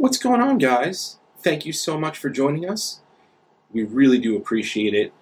What's going on, guys? Thank you so much for joining us. We really do appreciate it.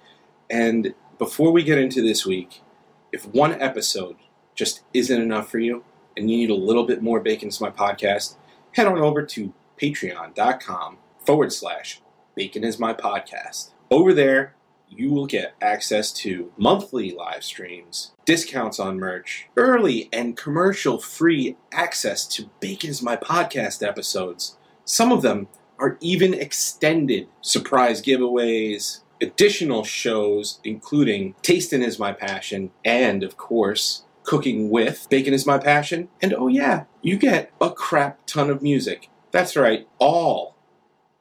And before we get into this week, if one episode just isn't enough for you and you need a little bit more Bacon is My Podcast, head on over to patreon.com forward slash Bacon is My Podcast. Over there, you will get access to monthly live streams, discounts on merch, early and commercial free access to Bacon is My Podcast episodes. Some of them are even extended surprise giveaways, additional shows, including Tasting is My Passion, and of course, Cooking with Bacon is My Passion. And oh, yeah, you get a crap ton of music. That's right, all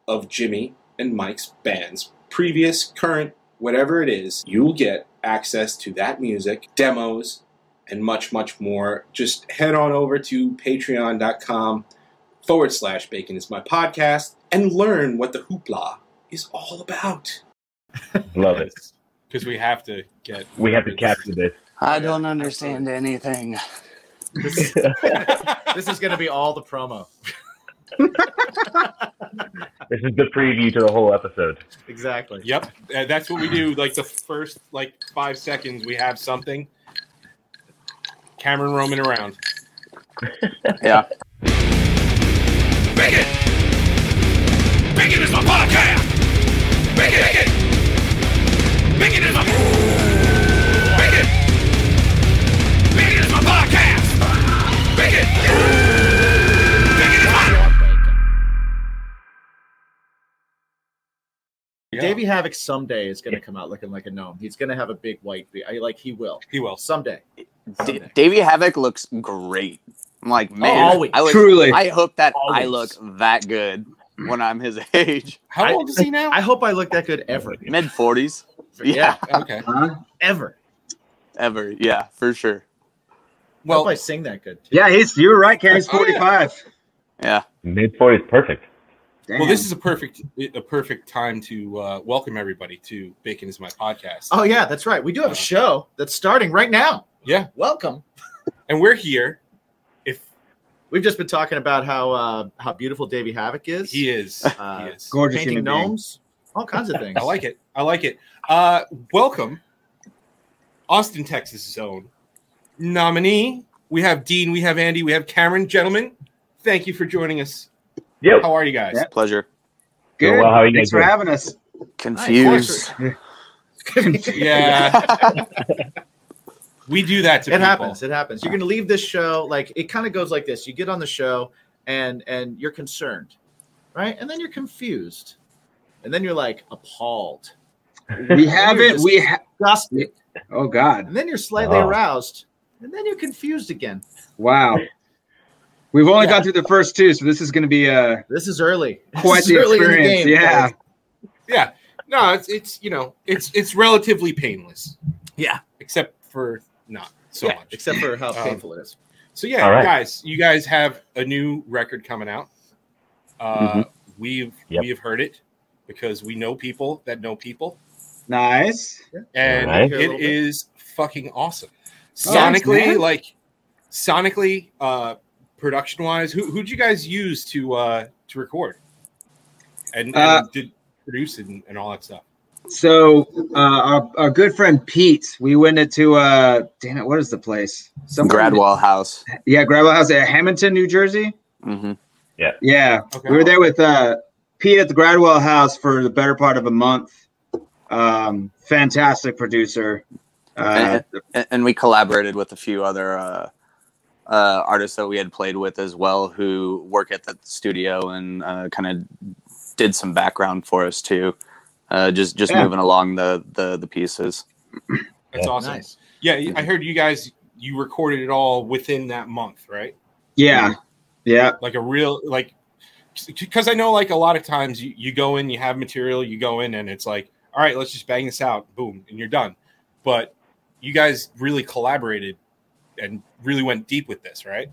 of Jimmy and Mike's bands, previous, current, whatever it is, you'll get access to that music, demos, and much, much more. Just head on over to patreon.com forward slash bacon is my podcast and learn what the hoopla is all about. Love it. Because we have to get. We have to capture this. I don't understand anything. This, this is going to be all the promo. This is the preview to the whole episode. Exactly. Yep, uh, that's what we do. Like the first like five seconds, we have something. Cameron roaming around. Yeah. Bacon! Bacon is my podcast! Bacon! Bacon! Bacon is my... Bacon! Bacon is my podcast! Bacon! Bacon is my... Yeah. Davey Havok someday is going to come out looking like a gnome. He's going to have a big white beard. I like he will He will. someday. D- Davey Havok looks great. I'm like, man, always. I, look, Truly. I hope that I look that good when I'm his age. How I- old is he now? I hope I look that good ever. Mid 40s. Yeah, okay. Huh? ever. Ever. Yeah, for sure. Well, I hope Well, I sing that good. Too. Yeah, he's you were right, Ken. He's Oh, yeah. 45. Yeah. Mid 40s, perfect. Damn. well, this is a perfect a perfect time to uh, welcome everybody to Bacon is my podcast. Oh yeah, that's right. We do have a show that's starting right now. Yeah, Welcome. and we're here. If We've just been talking about how uh, how beautiful Davey Havok is. he is, Uh, he is. gorgeous painting human being. gnomes, all kinds of things. I like it. I like it. Uh, welcome, Austin, Texas own nominee. We have Dean, we have Andy, we have Cameron. Gentlemen, thank you for joining us. Yo. How are you guys? Yeah. Pleasure. Good. Well, how are you Thanks guys for doing? having us. Confused. Yeah, we do that to it people. happens. It happens. You're going to leave this show like it kind of goes like this. You get on the show and and you're concerned, right? And then you're confused, and then you're like appalled, We haven't. We ha- disgusted, Oh God! and then you're slightly Oh. aroused, and then you're confused again. Wow. We've only Yeah. gone through the first two, so this is going to be uh, This is early. quite This is the early in the experience. game, yeah. guys. Yeah, no, it's it's you know it's it's relatively painless. Yeah. except for not so Yeah, much. except for how Um, painful it is. So yeah, All right. guys, you guys have a new record coming out. Uh, We've Yep. we've heard it because we know people that know people, Nice. and All right. it is fucking awesome. Oh, Sonically, man. like sonically, uh, production wise, who who'd you guys use to uh to record and, and Uh, did produce and, and all that stuff? So uh, our, our good friend Pete, we went into uh, damn it, what is the place? Somewhere- Gradwell House. Yeah, Gradwell House at Hamilton, New Jersey. Mm-hmm. Yeah, Okay. we were there with uh, Pete at the Gradwell House for the better part of a month. Um, fantastic producer. Uh, And, and we collaborated with a few other uh, uh, artists that we had played with as well who work at the studio and uh, kind of did some background for us too. Uh, just just Yeah. moving along the the, the pieces. That's Yeah. awesome. Nice. Yeah, I heard you guys you recorded it all within that month, right? yeah, yeah, Like a real like because I know like a lot of times you, you go in, you have material, you go in and it's like, all right, let's just bang this out, boom, and you're done. But you guys really collaborated and really went deep with this, right?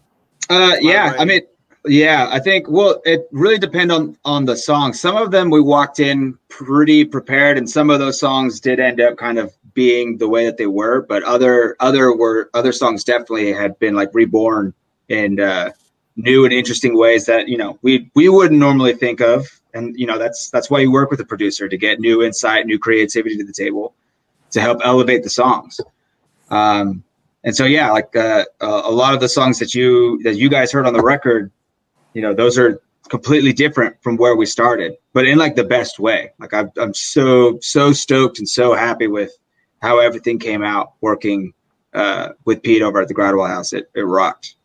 uh, yeah. I mean, yeah. I think well, it really depend on on the song. Some of them we walked in pretty prepared, and some of those songs did end up kind of being the way that they were. But other other were other songs definitely had been like reborn and uh, new and interesting ways that you know we we wouldn't normally think of and you know that's that's why you work with a producer to get new insight new creativity to the table to help elevate the songs um and so yeah like uh, a lot of the songs that you that you guys heard on the record you know those are completely different from where we started but in like the best way like I'm, I'm so so stoked and so happy with how everything came out working uh with pete over at the gradwell house it, it rocked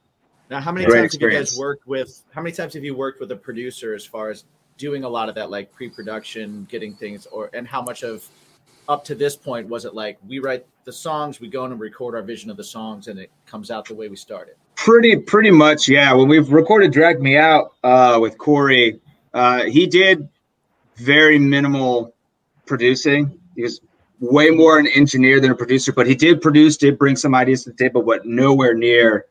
Now, how many Great times have you guys worked with? How many times have you worked with a producer as far as doing a lot of that, like pre-production, getting things, or and how much of up to this point was it like we write the songs, we go in and record our vision of the songs, and it comes out the way we started? Pretty pretty much, yeah. When we've recorded "Drag Me Out" uh, with Corey, uh, he did very minimal producing. He was way more an engineer than a producer, but he did produce, did bring some ideas to the table, but nowhere near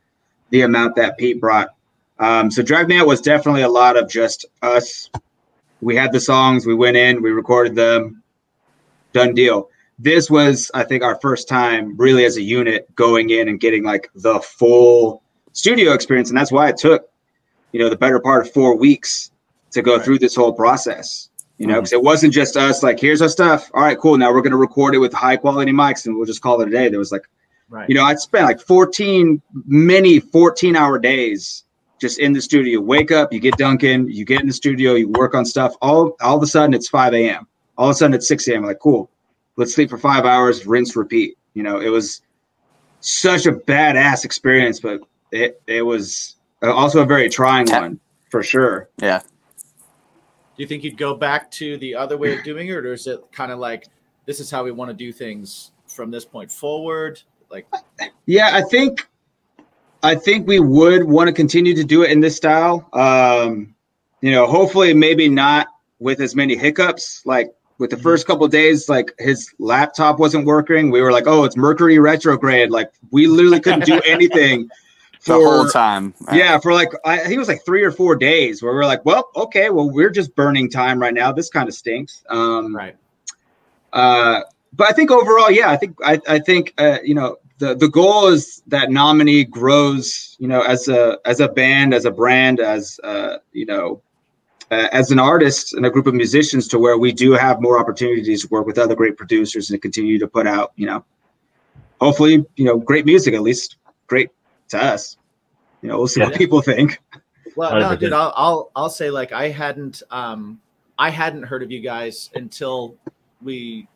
the amount that Pete brought. Um, so "Drag Me Out" was definitely a lot of just us. We had the songs, we went in, we recorded them, done deal. This was, I think, our first time really as a unit going in and getting like the full studio experience, and that's why it took, you know, the better part of four weeks to go Right. through this whole process. You know, mm-hmm. because it wasn't just us like, here's our stuff. All right, cool. Now we're going to record it with high quality mics, and we'll just call it a day. There was like, Right. you know, I'd spent like 14, many 14 hour days just in the studio. Wake up, you get Dunkin', you get in the studio, you work on stuff. All all of a sudden it's 5 a.m. All of a sudden it's 6 a.m. Like, cool. Let's sleep for five hours, rinse, repeat. You know, it was such a badass experience, but it it was also a very trying Yeah. one for sure. Yeah. Do you think you'd go back to the other way of doing it, or is it kind of like this is how we want to do things from this point forward? Like, Yeah, I think I think we would want to continue to do it in this style. Um, you know, hopefully maybe not with as many hiccups. Like with the first couple of days, like his laptop wasn't working. We were like, "Oh, it's Mercury retrograde." Like we literally couldn't do anything The whole time. yeah, for like I, I think it was like three or four days where we are like, "Well, okay, well we're just burning time right now. This kind of stinks." Um, right? uh, but I think overall, yeah, I think I, I think uh, you know the the goal is that nominee grows, you know, as a as a band, as a brand, as uh, you know, uh, as an artist and a group of musicians, to where we do have more opportunities to work with other great producers and to continue to put out, you know, hopefully, you know, great music at least, great to us. You know, we'll see what people think. Well, no, dude, I'll, I'll I'll say like I hadn't um I hadn't heard of you guys until we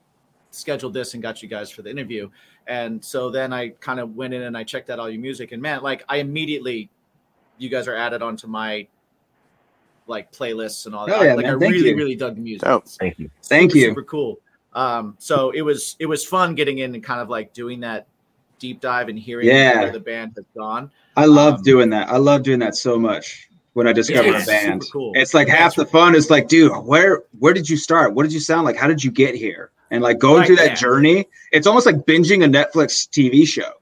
scheduled this and got you guys for the interview, and so then I kind of went in and I checked out all your music, and man, like I immediately, you guys are added onto my like playlists and all that. Oh, yeah, like man. I Thank really you. really dug the music. Oh, Thank you. Thank super, you. Super cool. Um, so it was it was fun getting in and kind of like doing that deep dive and hearing Yeah. where the band has gone. I love Um, doing that. I love doing that so much when I discover it's a band. cool. It's like Yeah, half the fun is like, dude, where where did you start? What did you sound like? How did you get here? And like going Right, through that yeah. journey, it's almost like binging a Netflix TV show.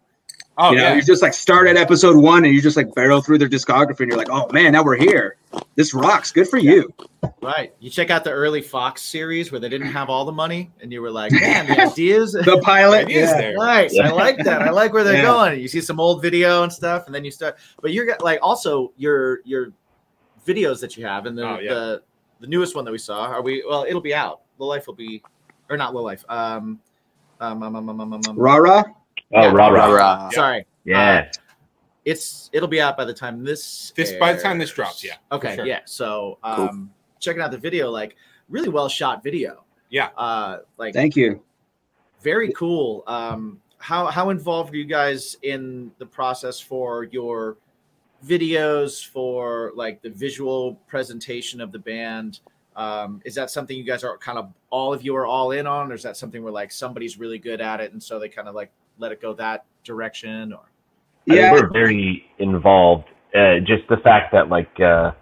Oh you know, yeah. you just like start at episode one and you just like barrel through their discography and you're like, oh man, now we're here. This rocks. Good for you. Right. You check out the early Fox series where they didn't have all the money, and you were like, man, the ideas. The pilot. It is yeah. there. Nice. I like that. I like where they're Yeah. going. You see some old video and stuff, and then you start. But you're like also your your videos that you have, and the Oh, yeah. the, the newest one that we saw. Are we? Well, it'll be out. Low life will be, or not low life. Um, um, um, um, um, um, um, Rah rah. Oh, Yeah. rah Rah, rah. rah. Sorry, Yeah. it's it'll be out by the time this. This by the time this drops, yeah, Okay. sure. Yeah. So Cool. um, checking out the video, like really well shot video. Yeah. Uh, like Thank you. very cool. Um, how how involved are you guys in the process for your videos for like the visual presentation of the band? Um, is that something you guys are kind of all of you are all in on, or is that something where like somebody's really good at it and so they kind of like let it go that direction? Or I think Yeah. we're very involved. Uh, just the fact that like uh,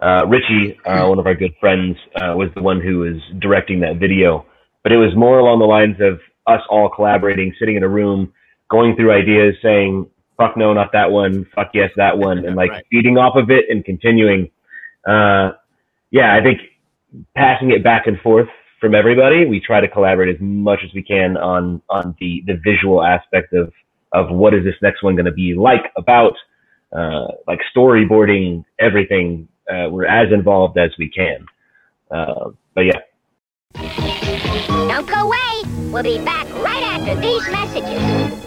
uh, Richie, uh, one of our good friends, uh, was the one who was directing that video, but it was more along the lines of us all collaborating, sitting in a room, going through ideas, saying "fuck no, not that one," "fuck yes, that one," and like Right. feeding off of it and continuing. Uh, yeah, I think passing it back and forth from everybody, we try to collaborate as much as we can on on the the visual aspect of of what is this next one going to be like about uh, like storyboarding everything. Uh, we're as involved as we can. Uh, but yeah, Don't go away. We'll be back right after these messages.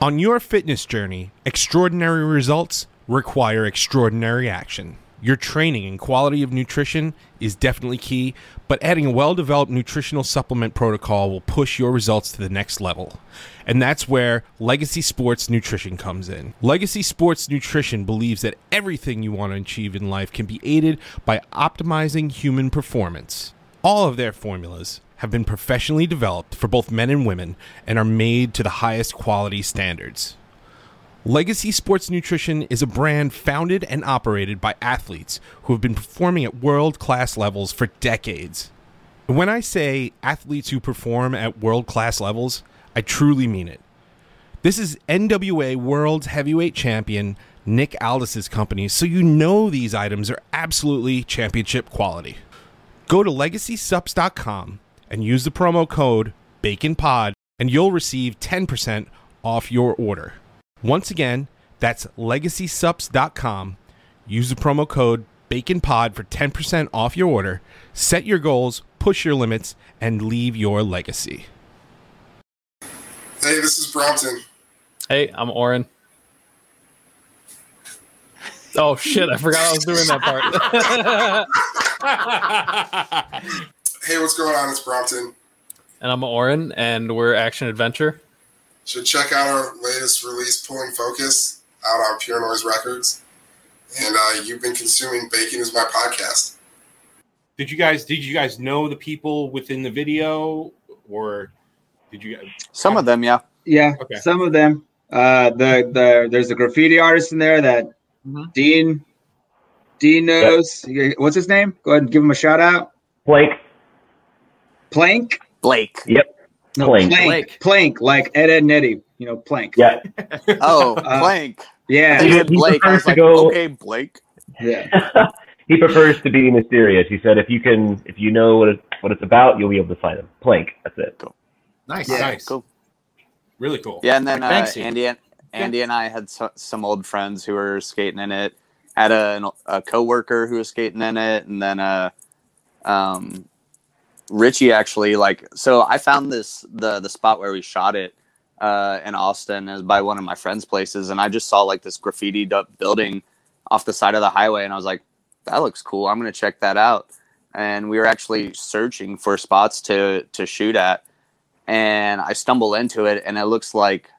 On your fitness journey, extraordinary results require extraordinary action. Your training and quality of nutrition is definitely key, but adding a well developed nutritional supplement protocol will push your results to the next level. And that's where Legacy Sports Nutrition comes in. Legacy Sports Nutrition believes that everything you want to achieve in life can be aided by optimizing human performance. All of their formulas have been professionally developed for both men and women and are made to the highest quality standards. Legacy Sports Nutrition is a brand founded and operated by athletes who have been performing at world class levels for decades. When I say athletes who perform at world class levels, I truly mean it. This is NWA World Heavyweight Champion Nick Aldis's company, so you know these items are absolutely championship quality. Go to legacysups.com and use the promo code BACONPOD and you'll receive 10% off your order. Once again, that's legacysups.com. Use the promo code BACONPOD for 10% off your order. Set your goals, push your limits, and leave your legacy. Hey, this is Brompton. Hey, I'm Oren. Oh shit! I forgot I was doing that part. Hey, what's going on? It's Brompton. and I'm Oren, and we're Action Adventure. Should check out our latest release, Pulling Focus, out on Pure Noise Records. And uh, you've been consuming Bacon is my podcast. Did you guys did you guys know the people within the video or did you Some of them, yeah. Yeah, Okay. some of them. Uh, the the there's a graffiti artist in there that Mhm. Dean Dean knows. What's his name? Go ahead and give him a shout out. Blake Plank. Blake. No, Plank. Plank. Plank. Plank, like Ed Ed and Eddie. You know, Plank. Yeah, Oh, Uh, Blank. Yeah, He he Blake. I prefers was to like, go- okay, Blake. yeah. he prefers to be mysterious. He said, if you can, if you know what it, what it's about, you'll be able to find him. Plank. That's it. Nice. Yeah. nice? Cool. Really cool. Yeah, and then uh, Thanks, Andy and Andy and I had so, some old friends who were skating in it. Had a, a coworker who was skating in it, and then uh, um, Richie actually like. So I found this the the spot where we shot it uh, in Austin is by one of my friends' places, and I just saw like this graffitied up building off the side of the highway, and I was like, that looks cool. I'm gonna check that out. And we were actually searching for spots to to shoot at, and I stumble into it, and it looks like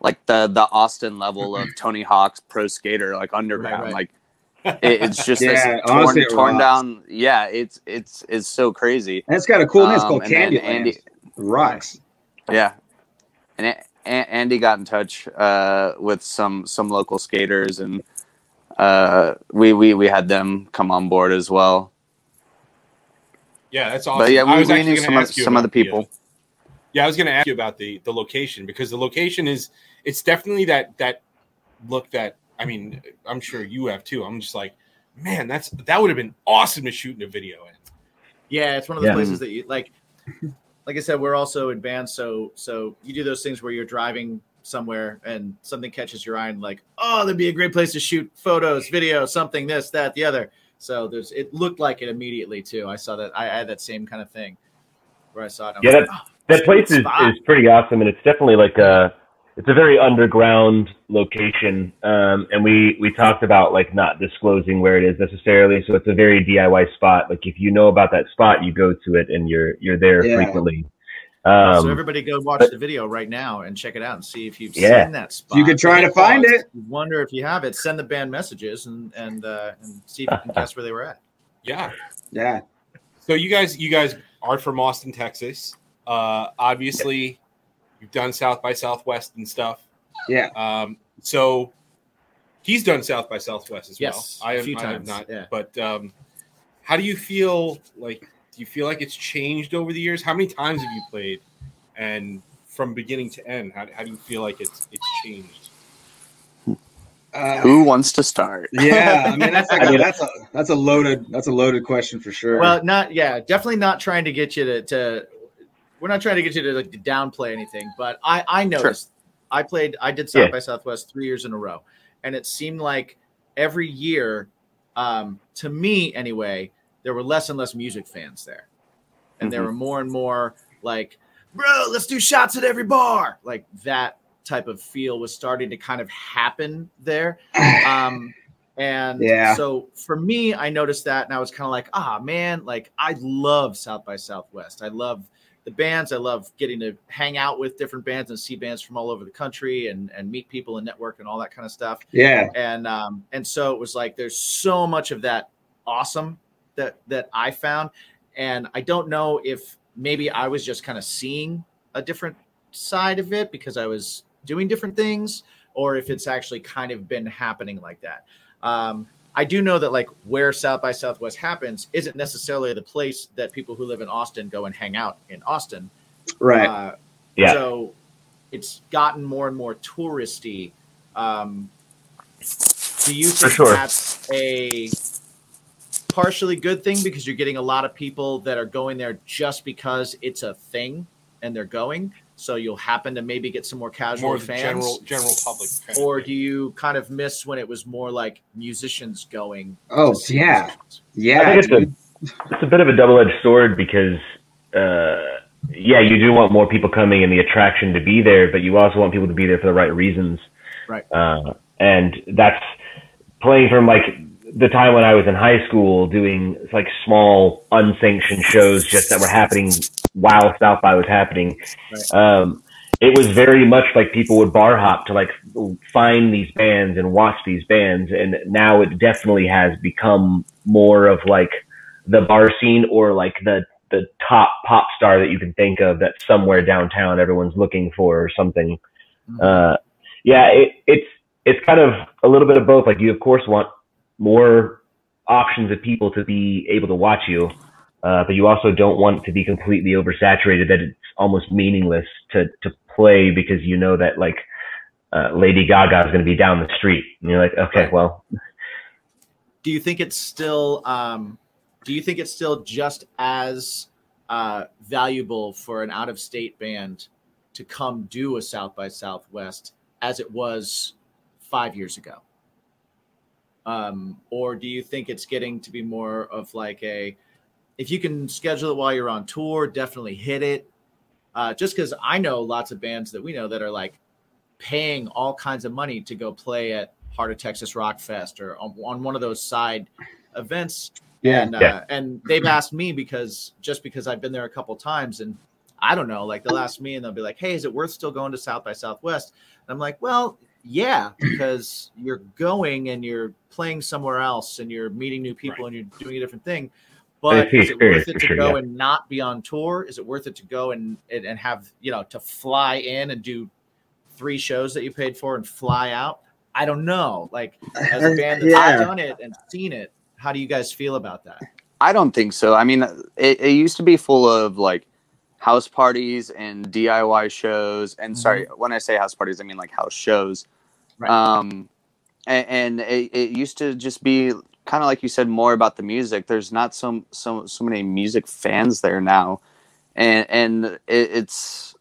like the the Austin level of Tony Hawk's pro skater, like underground, right. like it, it's just Yeah, this torn, honestly, it torn down. Yeah, it's it's it's so crazy. And it's got a cool name. It's Um, called and then Candyland. Andy- Rocks. Yeah, and A- A- Andy got in touch uh, with some some local skaters, and uh, we we we had them come on board as well. Yeah, that's awesome. But yeah, we, was we knew some of, some other the about uh, people. Yeah, I was going to ask you about the the location because the location is it's definitely that that look that I mean I'm sure you have too. I'm just like, man, that's that would have been awesome to shoot in a video in. Yeah, it's one of those Yeah. places that you like. Like I said, we're also advanced, so so you do those things where you're driving somewhere and something catches your eye and like, oh, that'd be a great place to shoot photos, video, something, this, that, the other. So there's it looked like it immediately too. I saw that I, I had that same kind of thing where I saw it. and I Yeah, was like, oh, That place is, spot. is pretty awesome, and it's definitely like a it's a very underground location. Um, and we we talked about like not disclosing where it is necessarily, so it's a very DIY spot. Like if you know about that spot, you go to it, and you're you're there Yeah. frequently. Um, so everybody go watch the video right now and check it out and see if you've Yeah. seen that spot. You could try to find it. Wonder if you have it. Send the band messages and and uh, and see if you can guess where they were at. Yeah. Yeah. So you guys you guys are from Austin, Texas. Uh obviously you've done South by Southwest and stuff. Yeah. Um so he's done South by Southwest as Yes, well. I, a have- few I have times, not. yeah. But um how do you feel like do you feel like it's changed over the years? How many times have you played? And from beginning to end, how, how do you feel like it's it's changed? Uh, Who wants to start? yeah. I mean, that's like I a, mean- that's a that's a loaded that's a loaded question for sure. Well, not yeah, definitely not trying to get you to, to we're not trying to get you to like, downplay anything, but I I noticed I played. I did South Yeah. by Southwest three years in a row, and it seemed like every year, um, to me anyway, there were less and less music fans there, and there Mhm. were more and more like, bro, let's do shots at every bar, like that type of feel was starting to kind of happen there. Um, and Yeah. so for me, I noticed that, and I was kind of like, ah, man, like I love South by Southwest. I love the bands. I love getting to hang out with different bands and see bands from all over the country and and meet people and network and all that kind of stuff. Yeah. And um and so it was like there's so much of that awesome that that I found, and I don't know if maybe I was just kind of seeing a different side of it because I was doing different things, or if it's actually kind of been happening like that. Um, I do know that like where South by Southwest happens isn't necessarily the place that people who live in Austin go and hang out in Austin. Right. Uh, Yeah. So it's gotten more and more touristy. Um, do you think sure. that's a partially good thing because you're getting a lot of people that are going there just because it's a thing and they're going? So you'll happen to maybe get some more casual More fans general general public. kind of or thing. do you kind of miss when it was more like musicians going? Oh, yeah. musicians? Yeah. I think it's a it's a bit of a double edged sword because uh, yeah, you do want more people coming and the attraction to be there, but you also want people to be there for the right reasons. Right. Uh, and that's playing from like the time when I was in high school doing like small unsanctioned shows just that were happening while South by was happening. Right. Um, it was very much like people would bar hop to like find these bands and watch these bands. And now it definitely has become more of like the bar scene or like the, the top pop star that you can think of that's somewhere downtown everyone's looking for or something. Mhm. Uh, yeah, it, it's, it's kind of a little bit of both. Like you of course want more options of people to be able to watch you. Uh, but you also don't want to be completely oversaturated that it's almost meaningless to, to play because you know that like, uh, Lady Gaga is going to be down the street. And you're like, okay, Right. well, do you think it's still um, do you think it's still just as uh, valuable for an out of state band to come do a south by southwest as it was five years ago um, or do you think it's getting to be more of like a if you can schedule it while you're on tour definitely hit it uh, just because i know lots of bands that we know that are like paying all kinds of money to go play at Heart of Texas Rock Fest or on, on one of those side events. Yeah. And, uh, Yeah. and they've asked me because just because I've been there a couple times and I don't know, like they'll ask me and they'll be like, Hey, is it worth still going to South by Southwest? And I'm like, well, yeah, because you're going and you're playing somewhere else and you're meeting new people and you're doing a different thing. But is it worth it to sure, go yeah. and not be on tour? Is it worth it to go and, and and have you know to fly in and do three shows that you paid for and fly out? I don't know. Like as a band that's Yeah. done it and seen it, how do you guys feel about that? I don't think so. I mean, it, it used to be full of like house parties and DIY shows. And sorry, when I say house parties, I mean like house shows. Right. Um, and, and it, it used to just be kind of like you said, more about the music. There's not so so so many music fans there now, and and it, it's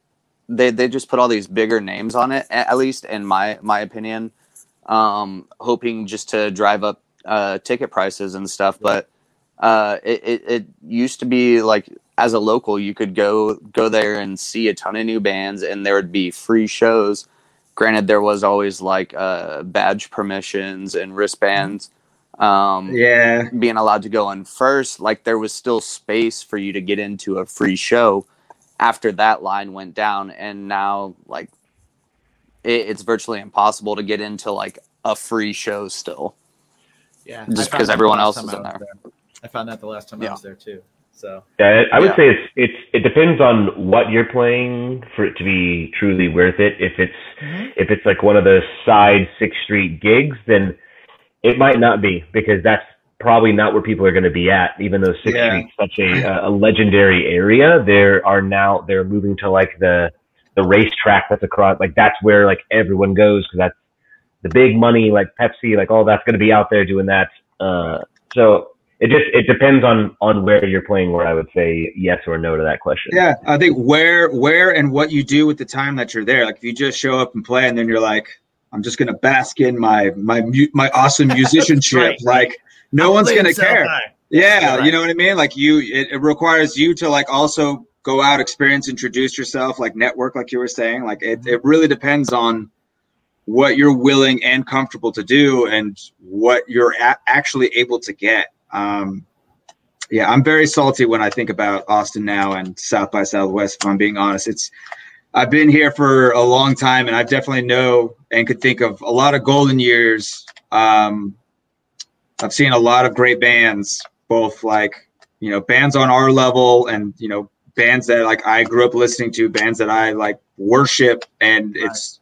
they they just put all these bigger names on it. At least in my my opinion, um, hoping just to drive up uh, ticket prices and stuff. But uh, it, it it used to be like as a local, you could go go there and see a ton of new bands, and there would be free shows. Granted, there was always like uh, badge permissions and wristbands. Um, Yeah. being allowed to go in first, like there was still space for you to get into a free show after that line went down. And now, like, it, it's virtually impossible to get into like a free show still. Yeah, Just because everyone else is I in was there. I found that the last time I was there too. So Yeah, I would Yeah. say it's it's it depends on what you're playing for it to be truly worth it. If it's Mhm. if it's like one of those side Sixth Street gigs, then it might not be because that's probably not where people are going to be at. Even though Sixth Yeah. Street's such a a legendary area, there are now they're moving to like the the racetrack that's across like that's where like everyone goes because that's the big money like Pepsi like all that's going to be out there doing that. Uh, so It just it depends on on where you're playing. Where I would say yes or no to that question. Yeah, I think where where and what you do with the time that you're there. Like if you just show up and play, and then you're like, I'm just gonna bask in my my my awesome musicianship. Right. Like no one's gonna care. high. Yeah, Right. you know what I mean. Like you, it, it requires you to like also go out, experience, introduce yourself, like network, like you were saying. Like it, it really depends on what you're willing and comfortable to do, and what you're a- actually able to get. Um, yeah, I'm very salty when I think about Austin now and South by Southwest. If I'm being honest, it's I've been here for a long time, and I definitely know and could think of a lot of golden years. Um, I've seen a lot of great bands, both like you know bands on our level, and you know bands that like I grew up listening to, bands that I like worship, and it's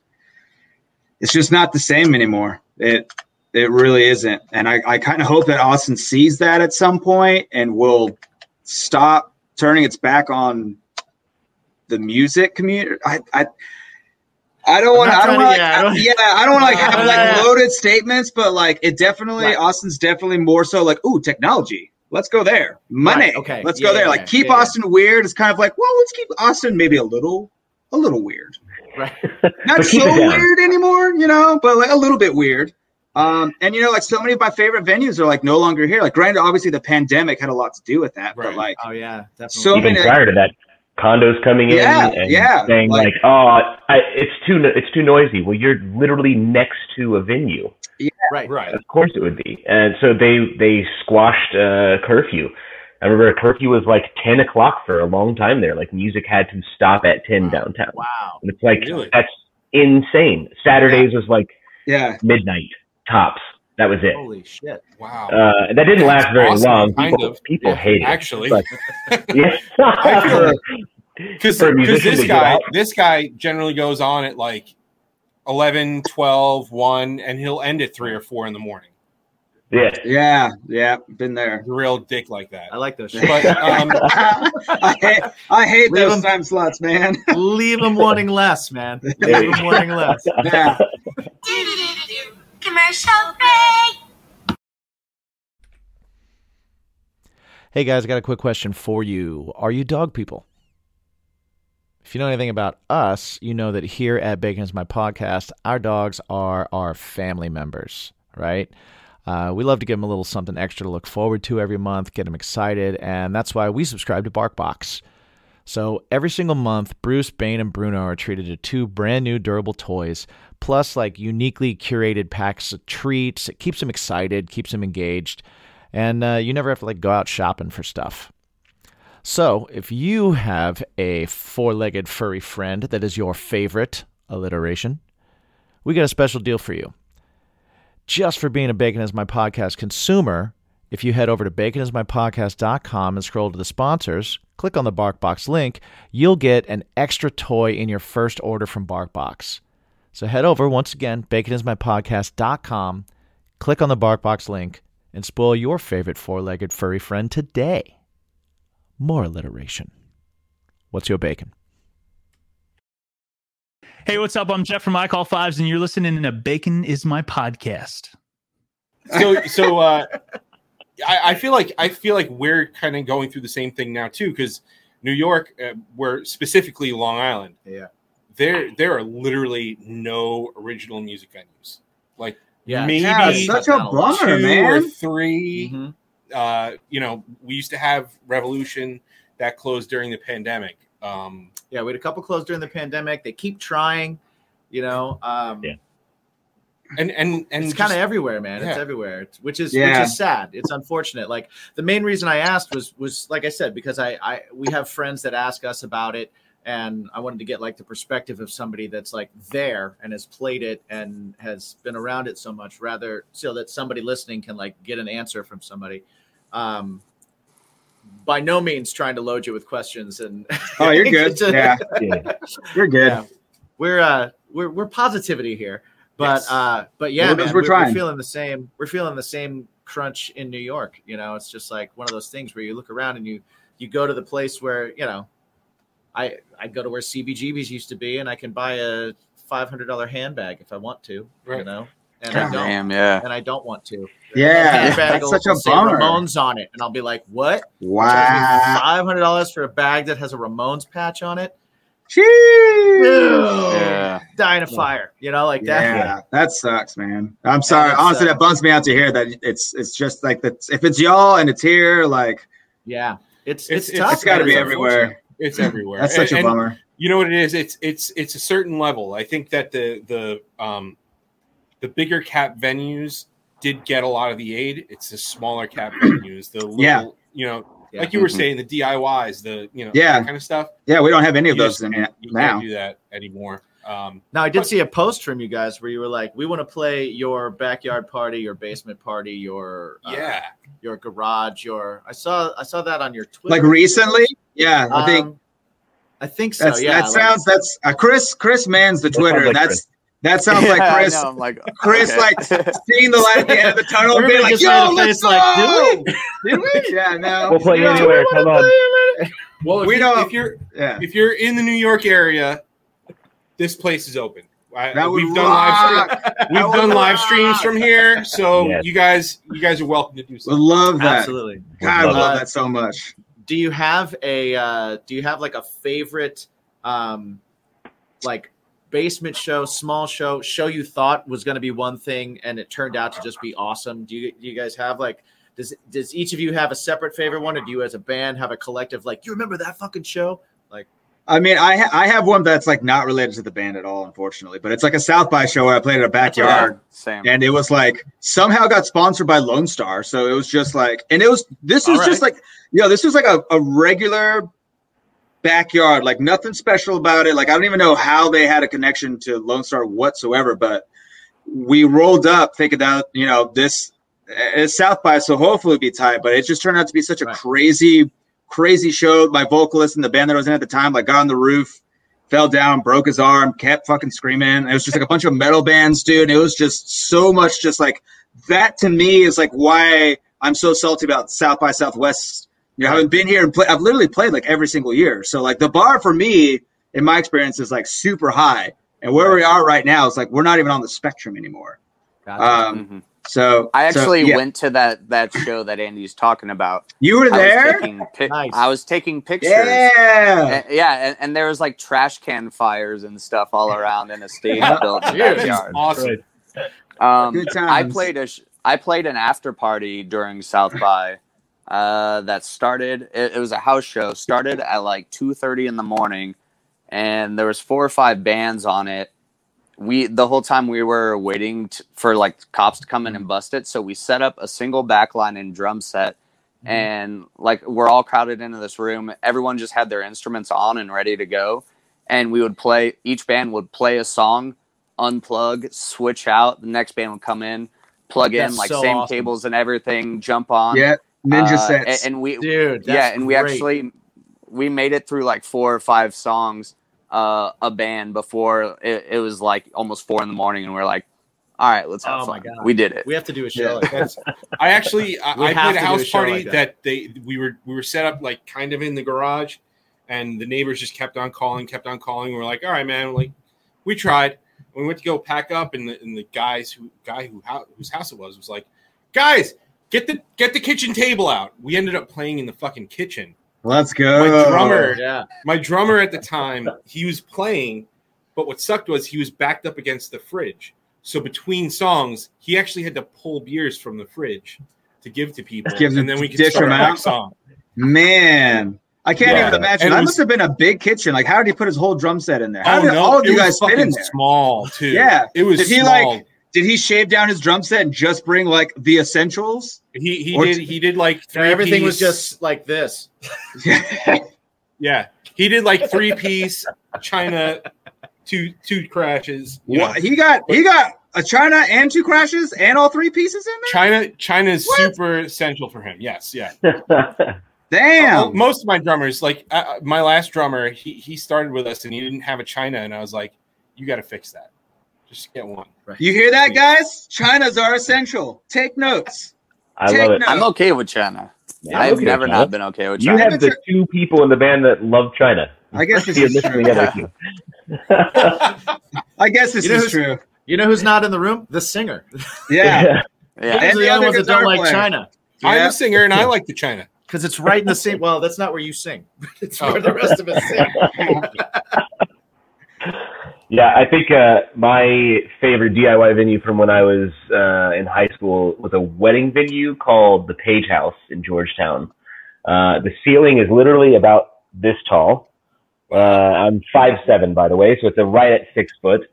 it's just not the same anymore. It it really isn't, and I I kind of hope that Austin sees that at some point and will stop turning its back on the music community. I I. I don't want. not I don't want. to- Like, yeah, I don't- yeah, I don't like have like loaded statements, but like it definitely. Right. Austin's definitely more so like, ooh, technology. Let's go there. Money. Right, okay. Let's Yeah, go there. yeah, like keep Yeah, yeah. Austin weird. It's kind of like, well, let's keep Austin maybe a little, a little weird. Right. Not so keep it down. weird anymore, you know, but like a little bit weird. Um, and you know, like so many of my favorite venues are like no longer here. Like, granted, obviously the pandemic had a lot to do with that, but like, Oh yeah, definitely. So Even many- prior to that, condos coming in Yeah, and yeah, saying like- like, "Oh, I, it's too it's too noisy." Well, you're literally next to a venue. Yeah, right. Right. Of course it would be. And so they they squashed uh, curfew. I remember curfew was like ten o'clock for a long time there. Like music had to stop at ten downtown. Wow. And it's like Really? that's insane. Saturdays was like yeah, midnight tops. That was it. Holy shit. Wow. Uh, that didn't last very Awesome, long. kind People, of. people Yeah, hate it. actually. Yeah. Because For a musician this guy this guy generally goes on at like 11, 12, 1, and he'll end at 3 or 4 in the morning. yeah. yeah, yeah. Been there. Real dick like that. I like those. But um, I hate, I hate those them- time slots, man. Leave them wanting less, man. Leave them wanting less. Yeah. Commercial break. Hey guys, I got a quick question for you. Are you dog people? If you know anything about us, you know that here at Bacon is My Podcast, our dogs are our family members, right? Uh, we love to give them a little something extra to look forward to every month, get them excited, and that's why we subscribe to BarkBox. So every single month, Bruce, Bane, and Bruno are treated to two brand new durable toys, plus like uniquely curated packs of treats. It keeps them excited, keeps them engaged, and uh, you never have to like go out shopping for stuff. So if you have a four-legged furry friend that is your favorite alliteration, we got a special deal for you. Just for being a Bacon is My Podcast consumer, if you head over to baconismypodcast.com and scroll to the sponsors, click on the BarkBox link, you'll get an extra toy in your first order from BarkBox. So head over once again, baconismypodcast.com, click on the BarkBox link, and spoil your favorite four-legged furry friend today. More alliteration. What's your bacon? Hey, what's up? I'm Jeff from I Call Fives, and you're listening to Bacon is My Podcast. so so uh I, I feel like I feel like we're kind of going through the same thing now too because New York, uh, where specifically Long Island, Yeah. There there are literally no original music venues. Like Yeah. maybe Yeah, such a bummer, two or man. 3 Mhm. Uh, you know, we used to have Revolution that closed during the pandemic. Um, Yeah, we had a couple closed during the pandemic. They keep trying, you know. Um, Yeah. and and and it's kind of everywhere, man. It's everywhere, It's- which is Yeah. which is sad. It's unfortunate. Like the main reason I asked was was like I said because I I we have friends that ask us about it, and I wanted to get like the perspective of somebody that's like there and has played it and has been around it so much, rather so that somebody listening can like get an answer from somebody. Um, by no means trying to load you with questions and Oh, you're good. Yeah, Yeah. you're good. yeah. we're uh we're we're positivity here but Yes. uh but yeah man, we're, we're trying. we're feeling the same we're feeling the same crunch in new york you know it's just like one of those things where you look around and you you go to the place where you know i i go to where cbgb's used to be and i can buy a $500 handbag if i want to you know and I don't. damn, yeah. And I don't want to. Yeah, The bag that's such a will say bummer. Ramones on it, and I'll be like, "What? Wow. Five hundred dollars for a bag that has a Ramones patch on it? Jeez. Yeah. Die in a fire, you know, like that." Yeah, that sucks, man. I'm sorry. that's, Honestly, uh, that bums me out to hear that it's it's just like that. If it's y'all and it's here, like Yeah, it's It's- it's, it's- tough. it's got to man. be It's everywhere. Unfortunate. It's everywhere. That's such a And- bummer. you know what it is it's it's it's a certain level i think that the the um the bigger cap venues did get a lot of the aid it's the smaller cap venues the little Yeah. you know Yeah. like you were Mhm. saying the diys the you know Yeah. that kind of stuff Yeah, we don't have any of You those just- in you now. can't do that anymore um Now, I did But- see a post from you guys where you were like, "We want to play your backyard party, your basement party, your uh, yeah your garage, your." I saw I saw that on your Twitter. Like recently, yeah, I think Um, I think so. that's yeah, that like- sounds that's uh, Chris. Chris mans the That Twitter. like that's that sounds Yeah, like Chris. I'm like, Chris okay. like seeing the light at the end of the tunnel, and being Everybody like, just "Yo, made let's face like, go!" "Dude, Did we? Yeah, no. We'll play You know, anywhere. Come on. well if, We you, don't- if you're Yeah, if you're in the new york area this place is open I, we've done live stream, we've done live rock. streams from here so Yes. you guys you guys are welcome to do so Would love that. absolutely. God, I love love that so much. Do you have a uh, Do you have like a favorite, um, like basement show, small show, show you thought was going to be one thing and it turned out to just be awesome? Do you Do you guys have like? Does Does each of you have a separate favorite one, or do you as a band have a collective like? You remember that fucking show? I mean, I ha- I have one that's like not related to the band at all, unfortunately, but it's like a South by show where I played at a backyard. Same. and it was like somehow got sponsored by Lone Star. So it was just like, and it was this was All just like, you know, this was like a, a regular backyard, like nothing special about it. Like I don't even know how they had a connection to Lone Star whatsoever, but we rolled up thinking that you know this is South by, so hopefully it'd be tight. But it just turned out to be such a Right. crazy, crazy show. My vocalist in the band that I was in at the time, like got on the roof. Fell down, broke his arm, kept fucking screaming. It was just like a bunch of metal bands, dude. It was just so much, just like that to me is like why I'm so salty about South by Southwest. You know, having been here and play, I've literally played like every single year. So like the bar for me, in my experience, is like super high. And where we are right now is like we're not even on the spectrum anymore. Um, Mhm. So I so, actually yeah. went to that that show that Andy's talking about. You were I was there? taking pic- Nice. I was taking pictures. Yeah. And, yeah, and, and there was like trash can fires and stuff all around in a stage built in the Dude, backyard. awesome Um, Good I played a sh- I played an after party during South by uh, that started. It, it was a house show. Started at like two thirty in the morning, and there was four or five bands on it. We the whole time we were waiting t- for like cops to come in and bust it. So we set up a single backline and drum set, and like we're all crowded into this room. Everyone just had their instruments on and ready to go, and we would play. Each band would play a song unplug, switch out. The next band would come in, plug in, like so same awesome. cables and everything, jump on. Yeah. Ninja Uh, sets. And, and we, Dude, that's yeah, and we actually we made it through like four or five songs, uh, a band before it, it was like almost four in the morning, and we are like, all right, let's have Oh my fun. God. We did it. We have to do a show Yeah. like that. I actually I, We I played a to do a house party like that. that. they we were we were set up like kind of in the garage, and the neighbors just kept on calling, kept on calling. We are like, all right, man, like we tried. We went to go pack up, and the, and the guys who guy who whose house it was was like, guys, get the get the kitchen table out. We ended up playing in the fucking kitchen. Let's go. My drummer, Yeah. my drummer at the time, he was playing, but what sucked was he was backed up against the fridge. So between songs, he actually had to pull beers from the fridge to give to people, Give them- and then we could dish start them out? next song. Man. I can't Yeah. even imagine. And That was- must have been a big kitchen. Like, how did he put his whole drum set in there? How oh did no, all of you guys fit in fucking there? small too. Yeah. it was Did he small. like? Did he shave down his drum set and just bring like the essentials? he he or- did he did like So three everything was just like this. yeah he did like three piece China two two crashes. You know. What? He got he got a China and two crashes and all three pieces in there. China China is What? super essential for him. Yes, yeah. there. Damn. most of my drummers, like uh, my last drummer, he he started with us and he didn't have a China, and I was like, "You got to fix that. Just get one." You hear that, guys? Chinas are essential. Take notes. I Take love it. notes. I'm okay with China. Yeah, I've okay, never China. not been okay with China. You have the two people in the band that love China. I guess this is true. the. I guess this You know is true. You know who's not in the room? The singer. Yeah. Yeah. Those are the only ones that don't like China. I'm a singer and I like the China. Because it's right in the same. Well, that's not where you sing. It's Oh. where the rest of us sing. Yeah, I think uh, my favorite DIY venue from when I was uh, in high school was a wedding venue called the Page House in Georgetown. Uh, the ceiling is literally about this tall. Uh, I'm five seven, by the way, so it's a right at six foot.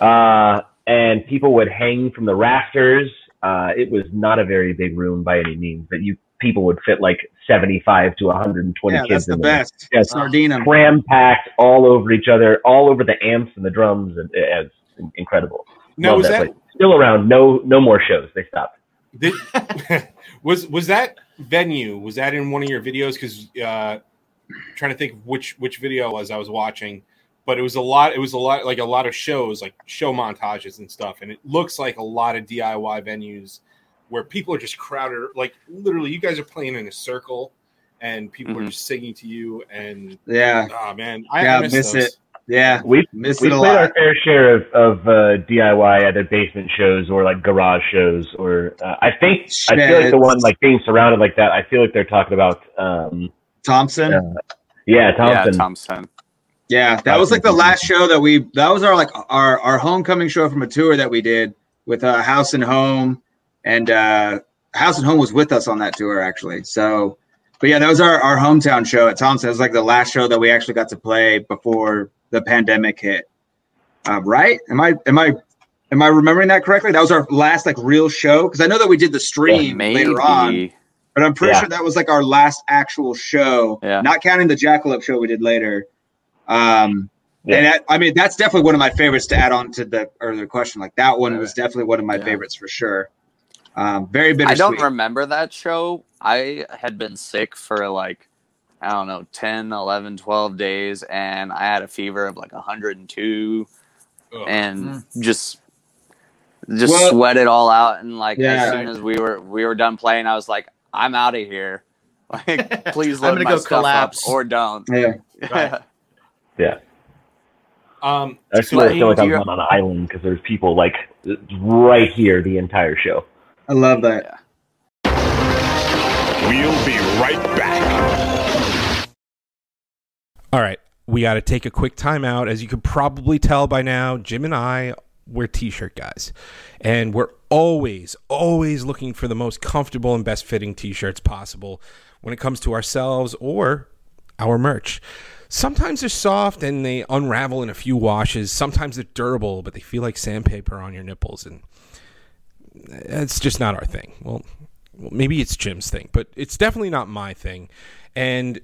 Uh, and people would hang from the rafters. Uh, it was not a very big room by any means, but you people would fit like 75 to 120 Yeah, kids that's the in there best. Yes. Sardine 'em. cram packed all over each other, all over the amps and the drums, and it's incredible. Now, Love was that- place. still around? No, no more shows. They stopped. Did, was was that venue? Was that in one of your videos? Because uh, trying to think of which which video was I was watching, but it was a lot. It was a lot like a lot of shows, like show montages and stuff. And it looks like a lot of DIY venues where people are just crowded. Like literally, you guys are playing in a circle, and people are Mhm. just singing to you. And Yeah. oh man, I, Yeah, I miss, miss it. Yeah. We Miss we it a played our fair share of of uh, DIY either basement shows or like garage shows, or uh, I think I feel like the one like being surrounded like that. I feel like they're talking about um, Thompson. uh, yeah, Thompson. Yeah, Thompson. Yeah, that was like the last show that we. That was our like our our homecoming show from a tour that we did with uh, House and Home, and uh, House and Home was with us on that tour actually. So, but yeah, that was our our hometown show at Thompson. It was like the last show that we actually got to play before the pandemic hit. Uh, right? Am I am I am I remembering that correctly? That was our last like real show because I know that we did the stream later on. But I'm pretty Yeah. sure that was like our last actual show, Yeah. not counting the Jackalope show we did later. Um, Yeah. and that, I mean, that's definitely one of my favorites to add on to the earlier question. Like that one was definitely one of my Yeah. favorites for sure. Um, very I don't remember that show. I had been sick for like, I don't know, 10, 11, 12 days, and I had a fever of like 102 Ugh. and just just Well- sweat it all out. And like, Yeah. as soon as we were we were done playing, I was like, I'm out of here. Like, please I'm load gonna my go stuff collapse. up or don't. Yeah. Right. Yeah, Um, I so feel, I feel like I'm you- on an island because there's people like right here the entire show. I love that. We'll be right back. All right, we got to take a quick timeout. As you could probably tell by now, Jim and I we're t-shirt guys, and we're always, always looking for the most comfortable and best fitting t-shirts possible when it comes to ourselves or our merch. Sometimes they're soft and they unravel in a few washes. Sometimes they're durable, but they feel like sandpaper on your nipples, and it's just not our thing. Well, maybe it's Jim's thing, but it's definitely not my thing. And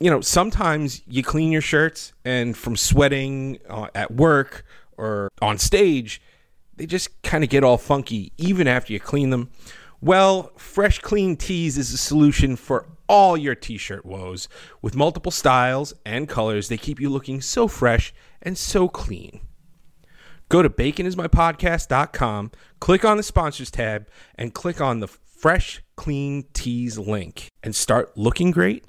you know, sometimes you clean your shirts, and from sweating uh, at work or on stage, they just kind of get all funky even after you clean them. Well, Fresh Clean Tees is a solution for all your t shirt woes. With multiple styles and colors, they keep you looking so fresh and so clean. Go to baconismypodcast.com, click on the sponsors tab, and click on the Fresh Clean Tees link and start looking great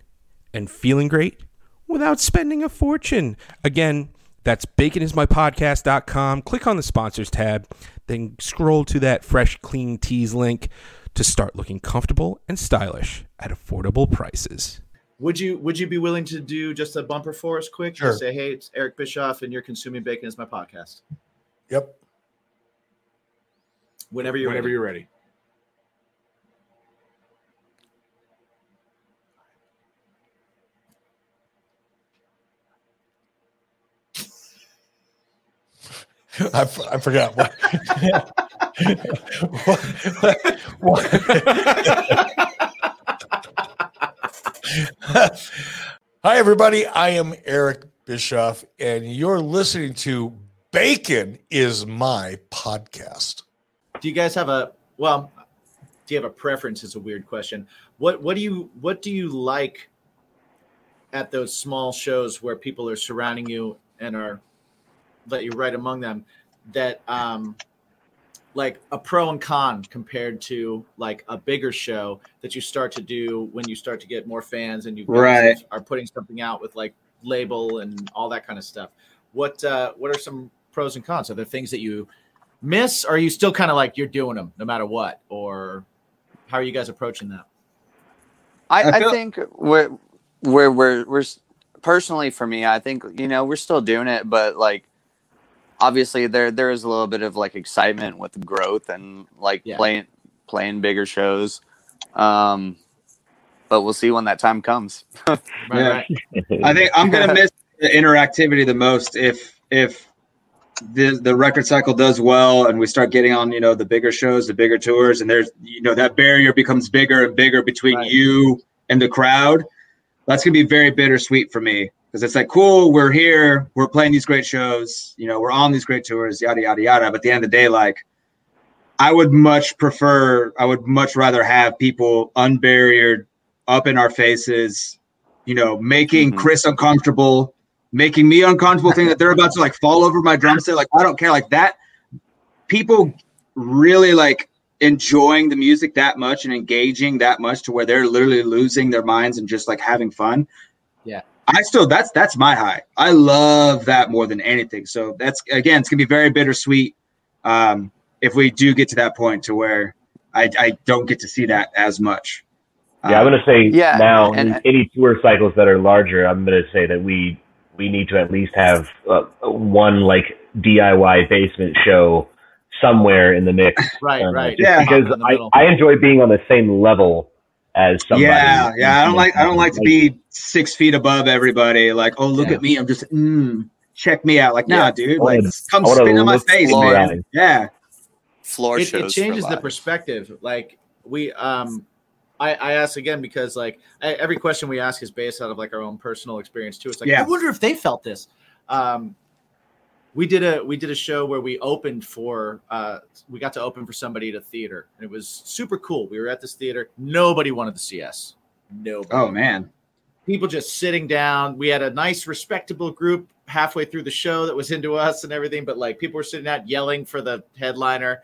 and feeling great without spending a fortune. Again, that's baconismypodcast.com. Click on the sponsors tab, then scroll to that Fresh Clean Tees link to start looking comfortable and stylish at affordable prices. Would you would you be willing to do just a bumper for us quick? Sure. Just say, hey, it's Eric Bischoff, and you're consuming bacon is my podcast. Yep. Whenever you're Whenever ready. you're ready. I, f- I forgot. What, what, what- Hi, everybody. I am Eric Bischoff, and you're listening to Bacon is My Podcast. Do you guys have a well? Do you have a preference? Is a weird question. What what do you what do you like at those small shows where people are surrounding you and are let you right among them? That um, like a pro and con compared to like a bigger show that you start to do when you start to get more fans and you Right. are putting something out with like label and all that kind of stuff. What uh, what are some pros and cons? Are there things that you miss? Or are you still kind of like you're doing them no matter what? Or how are you guys approaching that? I, I I, think we're we're we're we're personally for me, I think you know we're still doing it, but like obviously there there is a little bit of like excitement with growth and like Yeah. playing playing bigger shows. Um, but we'll see when that time comes. Right, Yeah. right. I think I'm gonna miss the interactivity the most if if the the record cycle does well and we start getting on you know the bigger shows, the bigger tours, and there's you know that barrier becomes bigger and bigger between Right. you and the crowd. That's gonna be very bittersweet for me because it's like cool, we're here, we're playing these great shows, you know, we're on these great tours, yada yada yada. But at the end of the day, like I would much prefer, I would much rather have people unbarriered up in our faces, you know, making Mhm. Chris uncomfortable, making me uncomfortable, thinking that they're about to like fall over my drum set. Like, I don't care. Like that, people really like enjoying the music that much and engaging that much to where they're literally losing their minds and just like having fun. Yeah. I still that's that's my high. I love that more than anything. So that's again, it's gonna be very bittersweet um, if we do get to that point to where I, I don't get to see that as much. Yeah, I'm Um, going to say Yeah, now, and- in any tour cycles that are larger, I'm going to say that we we need to at least have uh, one like DIY basement show somewhere in the mix. Right, Uh, right. Yeah. because I. I enjoy being on the same level as somebody. Yeah, yeah. I don't like I don't like to be six feet above everybody. Like, oh look Yeah. at me, I'm just mm, check me out. Like, nah, Yeah. dude. Like, wanna- come I spin on my face, man. eyes. Yeah, Floor it, shows. it changes the live. perspective like we um I, I ask again because like I, every question we ask is based out of like our own personal experience too. It's like Yeah. i wonder if they felt this. Um we did a we did a show where we opened for uh we got to open for somebody at a theater and it was super cool. We were at this theater. Nobody wanted to see us. Nobody. Oh man. people just sitting down. We had a nice, respectable group halfway through the show that was into us and everything, but like people were sitting out yelling for the headliner,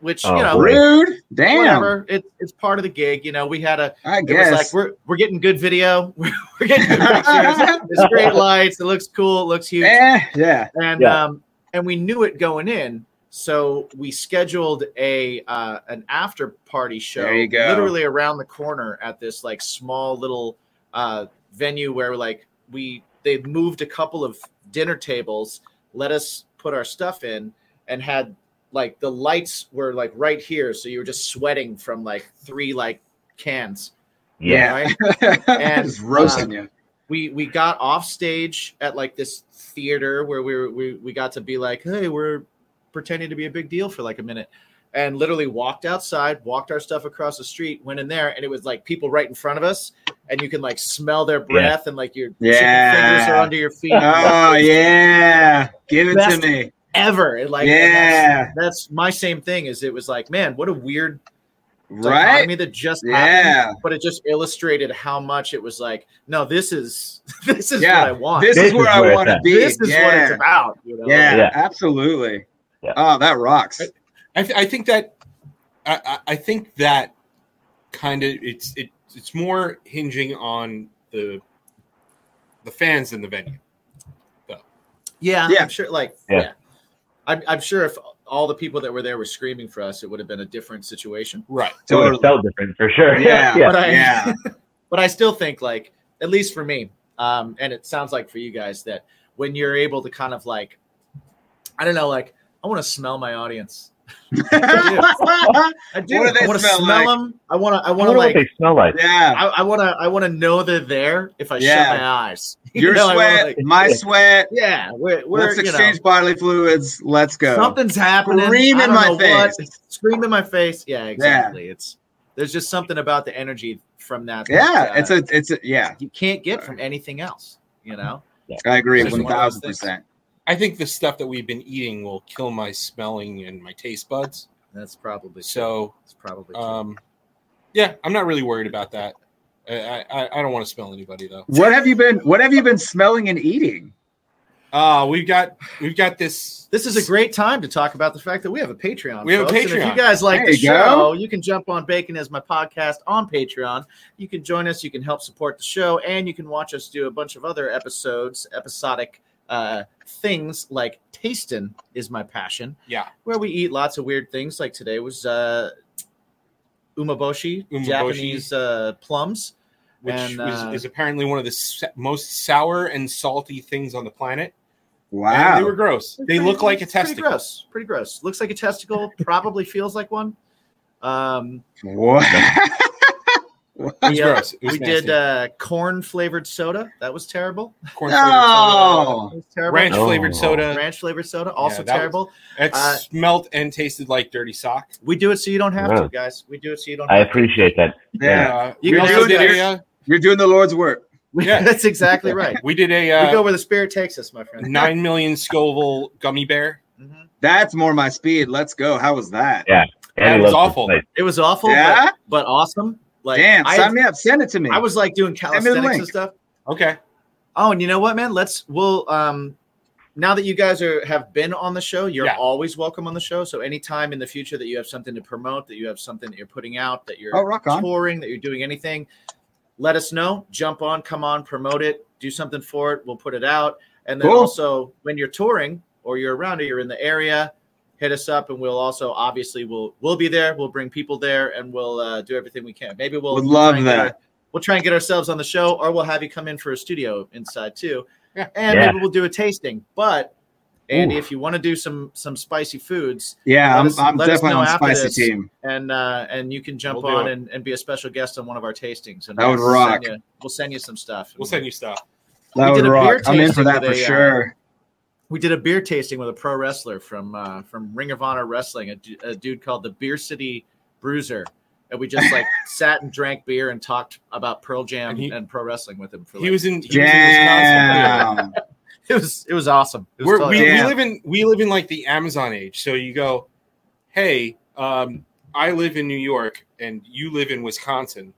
which Oh, you know. Rude. Damn. whatever. It, it's part of the gig. You know, we had a. I It was guess. like we're we're getting good video. We're, we're getting good pictures. It's great lights. It looks cool. It looks huge Eh, yeah. and Yeah. um and we knew it going in so we scheduled a uh an after party show There you go. literally around the corner at this like small little uh venue where like we they moved a couple of dinner tables let us put our stuff in and had like the lights were like right here so you were just sweating from like three like cans Yeah. right And, just roasting um, you. we we got off stage at like this theater where we were, we we got to be like, hey, we're pretending to be a big deal for like a minute, and literally walked outside, walked our stuff across the street, went in there, and it was like people right in front of us, and you can like smell their breath and like your Yeah. fingers are under your feet. Oh yeah. Give it Best to me. Ever like Yeah. that's, that's my same thing. Is it was like, man, what a weird Right? dichotomy that just Yeah. happened, but it just illustrated how much it was like, no, this is this is Yeah, what I want. This, This is where is I want to be. this is yeah. what it's about. You know? Yeah, Yeah. absolutely. Yeah. Oh, that rocks. I, th- I think that I, I- I think that kind of it's it, it's more hinging on the the fans than the venue. yeah, Yeah. I'm sure. Like, Yeah. yeah, I'm, I'm sure if all the people that were there were screaming for us, it would have been a different situation. Right. It would have Totally. felt different for sure. Yeah. yeah. But I, Yeah. but I still think, like, at least for me, um, and it sounds like for you guys that when you're able to kind of like, I don't know, like, I want to smell my audience. I do. What do they I want to smell smell like? them. I want to. I I want wonder to what like. they smell like. yeah. I, I want to. I want to know they're there if I Yeah. shut my eyes. You Your know, sweat, like- my sweat. yeah, we're, we're Let's you know, exchange bodily fluids. Let's go. something's happening. Scream in my face. what. Scream in my face. Yeah, exactly. It's there's just something about the energy from that. that, Yeah, uh, it's a, it's a, yeah. you can't get from anything else. You know. I agree, It's just one one of those thousand things. percent. I think the stuff that we've been eating will kill my smelling and my taste buds. That's probably So, It's probably true. um, yeah, I'm not really worried about that. I I, I don't want to smell anybody though. What have you been? What have you been smelling and eating? Uh, we've got we've got this. This is a great time to talk about the fact that we have a Patreon. We have a folks. And if you guys like There the you go. show, you can jump on Bacon as my podcast on Patreon. You can join us. You can help support the show, and you can watch us do a bunch of other episodes, episodic uh, things like tasting is my passion, Yeah. where we eat lots of weird things. Like today was uh, umeboshi, Umeboshi. Japanese uh, plums. which And, uh, is apparently one of the sa- most sour and salty things on the planet. Wow. And they were gross. They Pretty- look like a it's pretty testicle. gross. Pretty gross. Looks like a testicle. Probably feels like one. Um, What? It was we, uh, gross. We nasty. did uh, corn flavored soda. That was terrible. Corn No! flavored That was terrible. Ranch Oh. flavored soda. Ranch flavored soda, also that was- terrible. It Uh, smelled and tasted like dirty sock. We do it so you don't have Yeah. to, guys. We do it so you don't. Have to. I have appreciate that. Yeah. Uh, You we can also do did it. a, uh, You're doing the Lord's work. yeah. That's exactly right. we did a we go uh, where the spirit takes us, my friend. nine million Scoville gummy bear. Mhm. That's more my speed. Let's go. How was that? Yeah. That Andy was awful. It was awful, Yeah? but, but awesome. Like Damn, I, sign me up. Send it to me. I was like doing Send calisthenics and stuff. Okay. Oh, and you know what, man? Let's we'll um now that you guys are have been on the show, you're Yeah. always welcome on the show. So anytime in the future that you have something to promote, that you have something that you're putting out, that you're Oh, rock on. touring, that you're doing anything, let us know. Jump on, come on, promote it, do something for it. We'll put it out. And then Cool. also when you're touring or you're around or you're in the area, hit us up and we'll also obviously we'll we'll be there. We'll bring people there and we'll uh, do everything we can. Maybe we'll Would love try and get that. our- we'll try and get ourselves on the show, or we'll have you come in for a studio inside too, Yeah. and Yeah. maybe we'll do a tasting. But Andy, Ooh. if you want to do some some spicy foods, yeah, let I'm, us- I'm let us definitely know on after spicy this. team. and uh, and you can jump We'll on and, and be a special guest on one of our tastings, and That would we'll rock. Send you, we'll send you some stuff. We'll send you stuff. That We would did a beer rock. I'm in for that for a, uh, sure. We did a beer tasting with a pro wrestler from uh, from Ring of Honor Wrestling, a, a dude called the Beer City Bruiser, and we just like sat and drank beer and talked about Pearl Jam And and, pro wrestling with him. For He like, was in. He was in Wisconsin. It was it was awesome. It was We're, totally we, we live in we live in like the Amazon age. So you go, hey, um, I live in New York and you live in Wisconsin.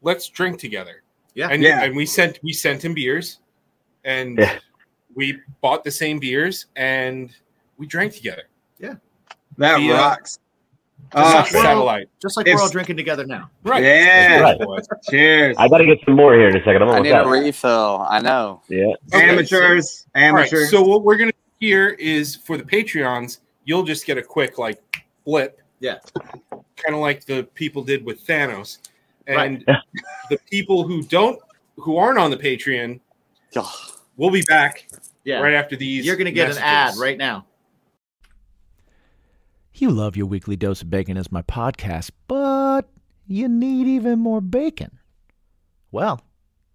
Let's drink together. Yeah. and Yeah. and we sent we sent him beers, and Yeah. We bought the same beers and we drank together. Yeah, that The, uh, rocks. Just Oh, like we're all- satellite. just like If- we're all drinking together now. Right. yeah. Right. Cheers. I got to get some more here in a second. I'm I almost need a refill. I know. Yeah. Okay, Amateurs. All right. Amateurs. So what we're gonna do here is for the Patreons, you'll just get a quick like blip. Yeah. Kind of like the people did with Thanos. Right. And the people who don't who aren't on the Patreon, Ugh. We'll be back Yeah, right after these. you're gonna get messages. an ad right now. You love your weekly dose of bacon as my podcast, but you need even more bacon. Well,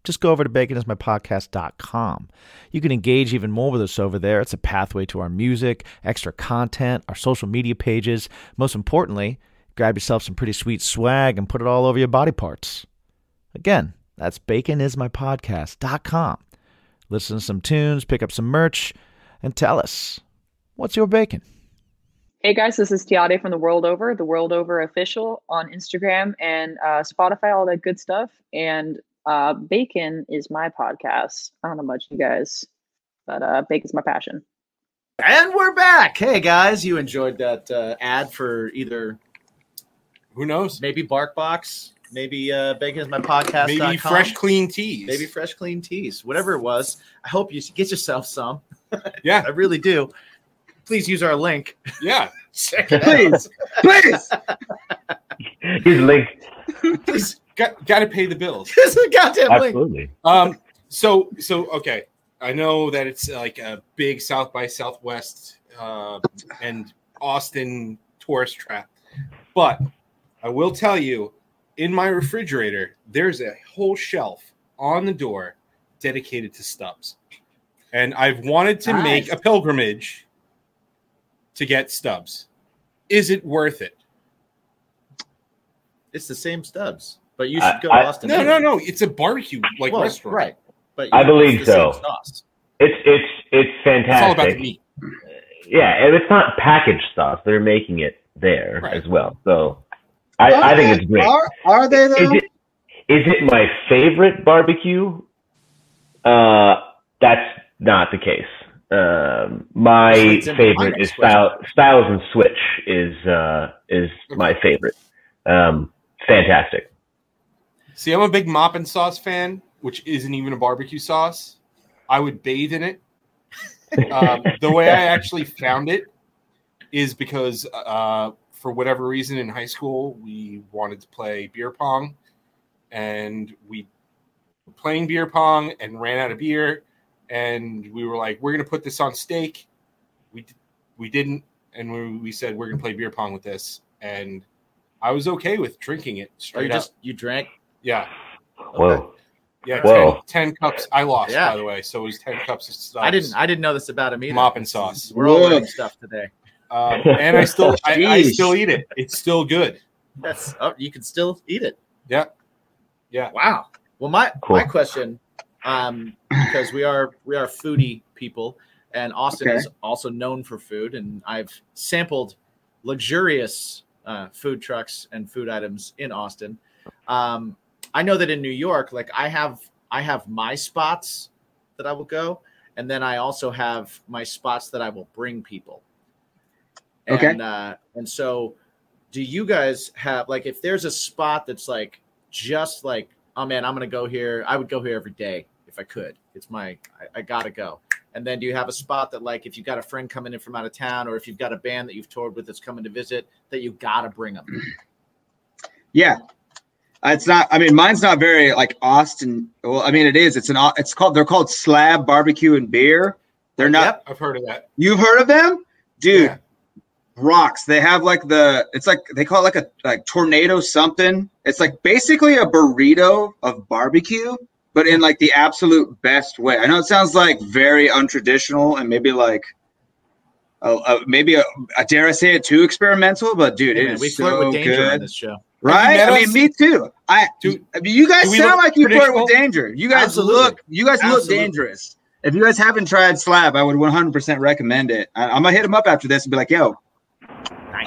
just go over to baconismypodcast.com. You can engage even more with us over there. It's a pathway to our music, extra content, our social media pages. Most importantly, grab yourself some pretty sweet swag and put it all over your body parts. Again, that's baconismypodcast.com. Listen to some tunes, pick up some merch, and tell us what's your bacon? Hey guys, this is Tiade from the World Over, the World Over official on Instagram and uh, Spotify, all that good stuff. And uh, bacon is my podcast. I don't know much you guys, but uh, bacon's my passion. And we're back. Hey guys, you enjoyed that uh, ad for either Who knows? maybe BarkBox, maybe uh, Bacon is my podcast. Maybe fresh, clean tees. maybe fresh clean tees, whatever it was. I hope you get yourself some. Yeah. I really do. Please use our link. Yeah. Check it Please. Please. He's linked. out. Please, Got got to pay the bills. it's a goddamn link. Absolutely. Um. So so okay. I know that it's like a big South by Southwest uh, and Austin tourist trap, but I will tell you, in my refrigerator, there's a whole shelf on the door dedicated to Stubb's, and I've wanted to make a pilgrimage to get Stubb's. Is it worth it? It's the same Stubb's, but you I- should go I- to Austin. No, no, no. It's a barbecue like Well, restaurant. right? But I believe it's the same so. sauce. It's it's it's It's all about the fantastic. meat. Yeah, and it's not packaged sauce. They're making it there Right. as well. So I, I think it's great. Are, are they though? Is it is it my favorite barbecue? Uh, that's not the case. Um, my Leads into my favorite is style, Stiles and Switch is uh is my favorite. Um, fantastic. See, I'm a big Moppin' Sauce fan, which isn't even a barbecue sauce. I would bathe in it um, the way I actually found it is because uh, for whatever reason in high school we wanted to play beer pong, and we were playing beer pong and ran out of beer, and we were like, we're gonna put this on stake. We d- we didn't, and we, we said we're gonna play beer pong with this, and I was okay with drinking it oh, Or straight you just you drank? Yeah, Whoa. yeah. Whoa. 10, 10 cups. I lost, Yeah. by the way, so it was ten cups of stuff. I didn't I didn't know this about him either. Moppin' Sauce. We're all Whoa. learning stuff today. Um, and I still, I, I still eat it. It's still good. That's oh, you can still eat it. Yeah, yeah. Wow. Well, my Cool. my question, um, because we are we are foodie people, and Austin Okay. is also known for food, and I've sampled luxurious uh, food trucks and food items in Austin. Um, I know that in New York, like I have I have my spots that I will go, and then I also have my spots that I will bring people. Okay. And, uh, and so, do you guys have like if there's a spot that's like just like oh man, I'm gonna go here. I would go here every day if I could. It's my I, I gotta go. And then do you have a spot that like if you've got a friend coming in from out of town, or if you've got a band that you've toured with that's coming to visit, that you gotta bring them? Yeah. Uh, It's not. I mean, mine's not very like Austin. Well, I mean, it is. It's an. It's called. They're called Slab Barbecue and Beer. They're not. I've heard of that. You've heard of them, dude? Yeah. Rocks. They have like the. It's like they call it like a like tornado something. It's like basically a burrito of barbecue, but in like the absolute best way. I know it sounds like very untraditional and maybe like. Uh, uh, maybe a, I dare I say it too experimental, but dude, Hey, it man, is we so with danger on good. this show. Right? I mean, us? me too. I, Do- I mean, you guys sound like you flirt traditional? with danger. You guys Absolutely. look, you guys look dangerous. If you guys haven't tried Slab, I would 100% recommend it. I, I'm gonna hit him up after this and be like, "Yo,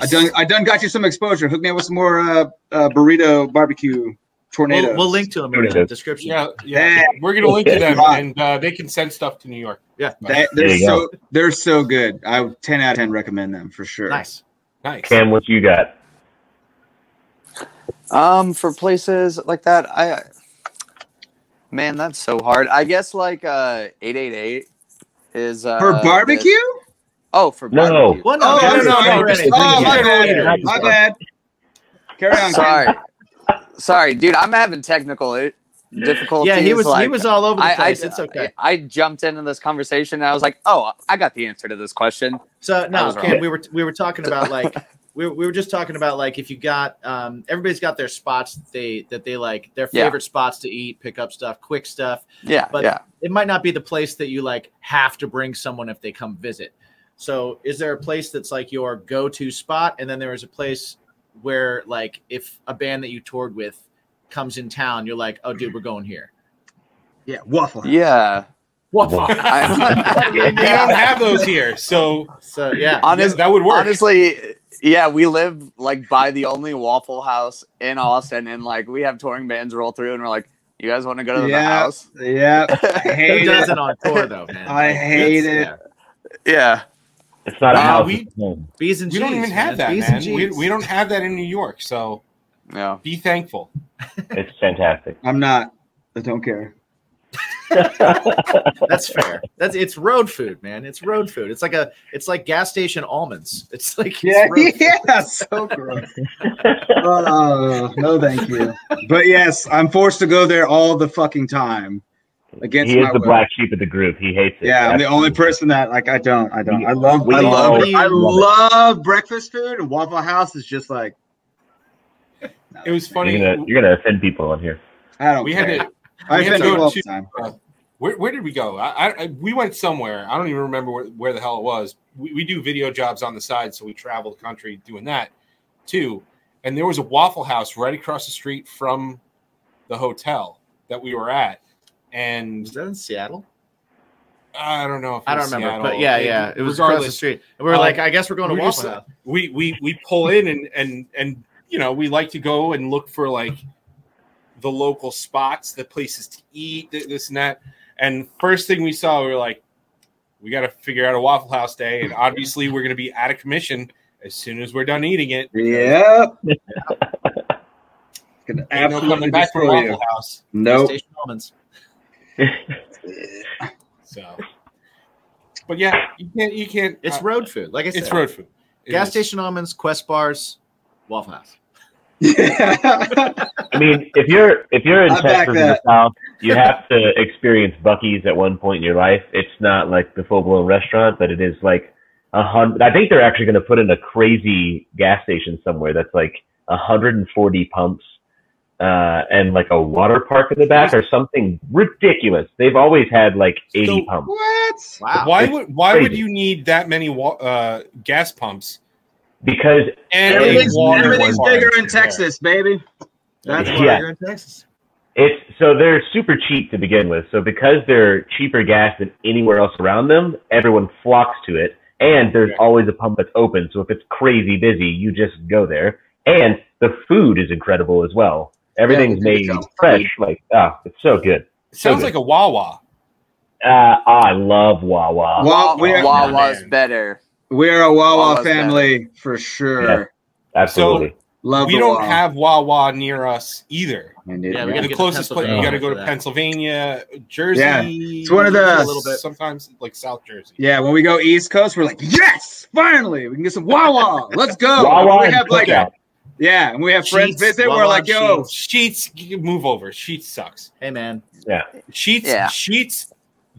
I done, I done got you some exposure. Hook me up with some more uh, uh, burrito barbecue tornadoes." We'll, we'll link to them in the description. Yeah, yeah. Hey. We're gonna link to them, Right. and uh, they can send stuff to New York. Yeah. That- they're you so they're so good. I would 10 out of 10 recommend them for sure. Nice. Nice. Cam, what you got? Um, for places like that, I man, that's so hard. I guess like uh, eight eight eight is uh, For the- barbecue? Oh, for No. barbecue. Well, Oh, no, no, no, no, no. Oh, my bad. My bad. Carry on. Sorry, sorry, dude. I'm having technical i- difficulties. Yeah, he was he was all over the I, I, place. it's okay. I, I jumped into this conversation and I was like, "Oh, I got the answer to this question." So no, was Ken, wrong. we were we were talking about like we were, we were just talking about like if you got um everybody's got their spots that they that they like their Yeah. favorite spots to eat, pick up stuff, quick stuff. Yeah, But yeah. it might not be the place that you like have to bring someone if they come visit. So is there a place that's like your go-to spot and then there is a place where like if a band that you toured with comes in town, you're like, "Oh dude, we're going here." Yeah, waffle. Yeah. What? I- We don't have those here, so so yeah. Honest, that would work. Honestly, yeah, we live like by the only Waffle House in Austin, and like we have touring bands roll through, and we're like, "You guys want to go to the Yeah. house?" Yeah. I Who hate does it. it on tour though, man? I Like, hate it's- it. yeah. Yeah, It's not a Uh, house. we- it's home. B's and we don't even have man. that, man. We, we don't have that in New York, so yeah. be thankful. It's fantastic. I'm not. I don't care. That's fair. That's it's road food, man. It's road food. It's like a it's like gas station almonds. It's like it's Yeah, road food. yeah, so gross. Oh, no, thank you. But yes, I'm forced to go there all the fucking time. Against He is my the will. black sheep of the group. He hates it. Yeah, I'm the only person that like I don't. I don't. I love. We I love. I love love breakfast food, and Waffle House is just like It was funny. You're gonna you're gonna offend people on here. I don't we care. had to. I had offend to people go all to- the time. uh, where, where did we go? I, I, I- we went somewhere. I don't even remember where, where the hell it was. We, we do video jobs on the side, so we travel the country doing that too. And there was a Waffle House right across the street from the hotel that we were at. And is that in Seattle? I don't know. If it I don't was remember, Seattle. but yeah, yeah, it was across the street. And we were um, like, I guess we're going to we Waffle just- House. we we we pull in and and and you know we like to go and look for like the local spots the places to eat this and that and first thing we saw we were like we got to figure out a waffle house day and obviously we're going to be out of commission as soon as we're done eating it Yep. Can Ain't no coming back from you. waffle house Nope. Station almonds. so But yeah, you can't. You can't. It's uh, road food. Like I said, It's road food. It Gas is. station almonds, Quest bars, Waffle House. I mean, if you're if you're in I Texas in the. South, you have to experience Buc-ee's at one point in your life. It's not like the full blown restaurant, but it is like a hundred. I think they're actually going to put in a crazy gas station somewhere that's like 140 pumps uh, and like a water park in the back or something ridiculous. They've always had like 80 pumps. What? Wow. Why It's would why would you need that many wa- uh, gas pumps? Because And a Everything's, water everything's park. bigger in Texas, baby. That's why Yeah. you're in Texas. It's so they're super cheap to begin with. So because they're cheaper gas than anywhere else around them, everyone flocks to it. And there's always a pump that's open. So if it's crazy busy, you just go there. And the food is incredible as well. Everything's Yeah, made fresh. Like ah, it's so good. So Sounds good. like a Wawa. uh, I love Wawa. Well, we're, Wawa's better. we're a Wawa Wawa's family for sure. Yeah. Absolutely. Love we don't Wawa. have Wawa near us either. Yeah, we gotta the closest place you got to go to that. Pennsylvania, Jersey. Yeah. It's one of the- a little bit sometimes like South Jersey. Yeah, when we go East Coast, we're like, yes, finally, we can get some Wawa. Let's go. Wawa we have like, Cookout. Yeah, and we have friends Sheetz, visit. We're like, yo, Sheetz, you move over. Sheetz sucks. Hey man, Yeah. Sheetz, Yeah. Sheetz,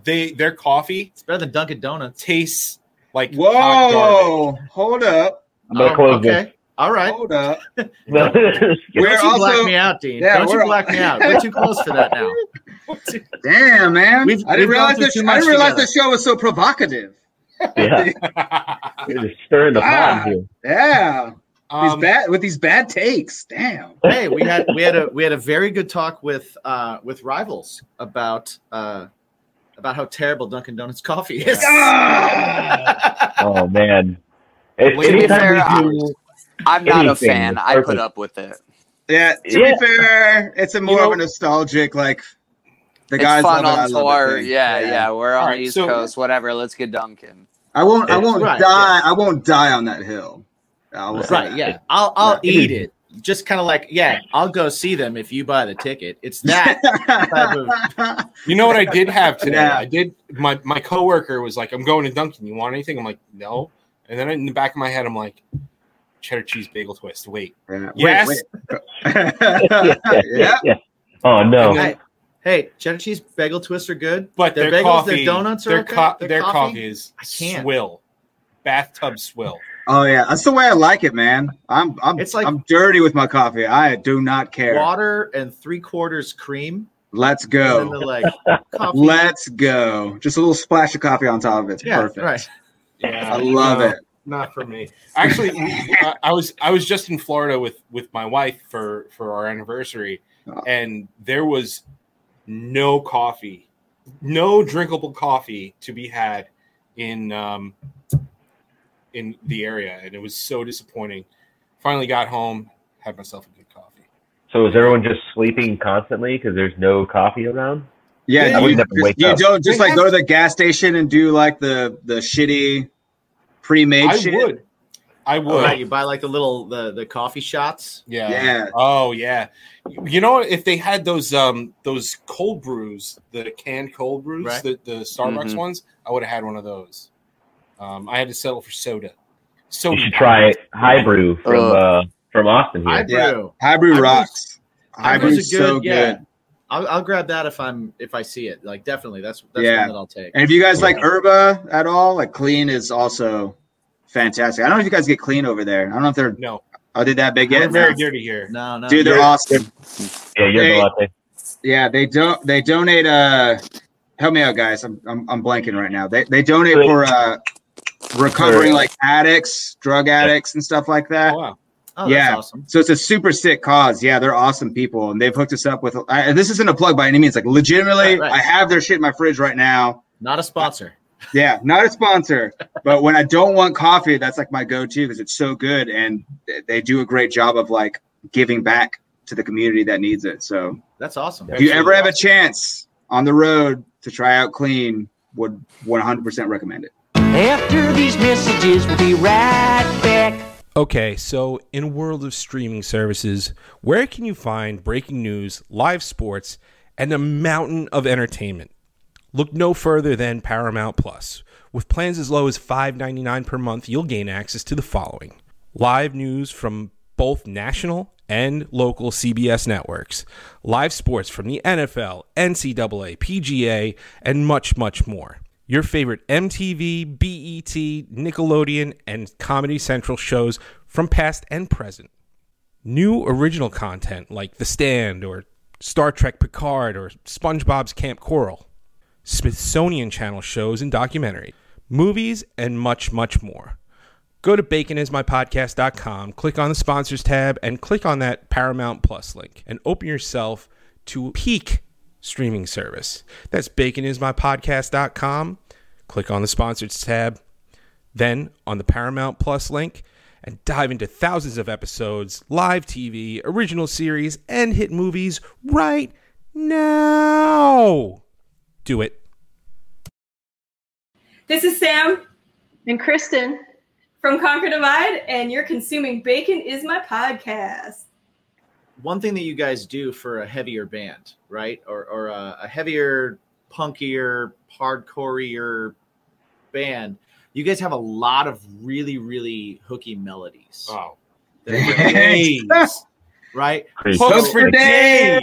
they their coffee it's better than Dunkin' Donuts. tastes like hot garbage. whoa, hold up, I'm gonna Oh, close okay. All right. hold up. this. We're Don't you also- black me out, Dean. Yeah, Don't you we're- black me out. We're too close for that now. Damn, man, We've- I didn't we've realize through this. too I much didn't realize together. the show was so provocative. yeah. You're just stirring the Ah. pot here. Yeah, these Um, bad with these bad takes. Damn. hey, we had we had a we had a very good talk with uh with rivals about uh about how terrible Dunkin' Donuts coffee is. Ah! Oh man. It's, To be fair, we do, I'm not a fan. I put up with it. Yeah, to Yeah. be fair, it's a more You know- of a nostalgic like. The It's guys fun love it, I on love it tour. thing. Yeah, yeah, We're on All right, the East so- Coast. Whatever. Let's get Dunkin'. I won't. I won't Right, die. I won't die on that hill. I will Right, that. yeah. I'll I'll Yeah. eat it. Just kind of like, yeah, I'll go see them if you buy the ticket. It's that type of You know what I did have today? Yeah. I did. My my coworker was like, "I'm going to Dunkin'. You want anything?" I'm like, "No." And then in the back of my head, I'm like, "Cheddar cheese bagel twist." Wait, Yeah. Yes. Wait, wait. yeah, yeah. yeah. Oh no. Then- hey, hey, cheddar cheese bagel twists are good. but their, their, bagels, coffee, their donuts are their, okay. co- their, their coffee, coffee is I can't. swill, bathtub swill. Oh yeah, that's the way I like it, man. I'm I'm It's like- I'm dirty with my coffee. I do not care. water and three quarters cream. Let's And then go. like coffee. Let's go. Just a little splash of coffee on top of it. It's yeah, perfect. right. Yeah, I love no, it. Not for me. Actually, I, I was I was just in Florida with with my wife for for our anniversary, Oh. and there was no coffee, no drinkable coffee to be had in um in the area, and it was so disappointing. Finally got home, had myself a good coffee. So is everyone just sleeping constantly because there's no coffee around? Yeah, I you, would wake you up. don't just like go to the gas station and do like the the shitty pre-made I shit. would, I would. Oh, right, you buy like the little the the coffee shots. Yeah. Yeah. Oh yeah. You know? If they had those um those cold brews, the canned cold brews, Right. the, the Starbucks Mhm. ones, I would have had one of those. Um, I had to settle for soda. So You should try high brew from Ugh. uh from Austin I here. brew. Yeah. High Brew Hybrew's- rocks. High Brew's Hybrew's a good, so yeah. good. I'll, I'll grab that if I'm if I see it. Like definitely, that's that's Yeah. one that I'll take. And if you guys like yerba at all, like clean is also fantastic. I don't know if you guys get clean over there. I don't know if they're no, are they that big they're yet? very dirty here. No, no, Dude, they're You're- awesome. Yeah, you're Hey. the latte. Yeah, they don't. They donate. Uh, help me out, guys. I'm I'm, I'm blanking right now. They they donate Good. for uh recovering like addicts, drug addicts, and stuff like that. Oh, wow. Oh, Yeah. that's awesome. So it's a super sick cause. Yeah, they're awesome people, and they've hooked us up with. I, this isn't a plug by any means. Like legitimately, Right, right. I have their shit in my fridge right now. Not a sponsor. Yeah, not a sponsor, but when I don't want coffee, that's like my go-to because it's so good, and they- they do a great job of like giving back to the community that needs it. So That's awesome. if you ever have a chance on the road to try out clean, would 100% recommend it. After these messages, we'll be right back. Okay, so in a world of streaming services, where can you find breaking news, live sports, and a mountain of entertainment? Look no further than Paramount Plus, With plans as low as $5.99 per month, you'll gain access to the following live news from both national and local CBS networks, live sports from the NFL, NCAA, PGA, and much, much more. Your favorite MTV, BET, Nickelodeon, and Comedy Central shows from past and present. New original content like The Stand or Star Trek Picard or SpongeBob's Kamp Koral. Smithsonian Channel shows and documentaries, movies, and much, much more. Go to baconismypodcast.com, click on the sponsors tab, and click on that Paramount Plus link and open yourself to peak streaming service. That's baconismypodcast.com. Click on the sponsors tab, then on the Paramount Plus link, and dive into thousands of episodes, live TV, original series, and hit movies right now. Do it. This is Sam and Kristen from Conquer Divide, and you're consuming Bacon is my podcast. One thing that you guys do for a heavier band, right? Or, or a, a heavier, punkier, hardcore band, you guys have a lot of really, really hooky melodies. Oh. That are for days, right? Hooks Hooks for days.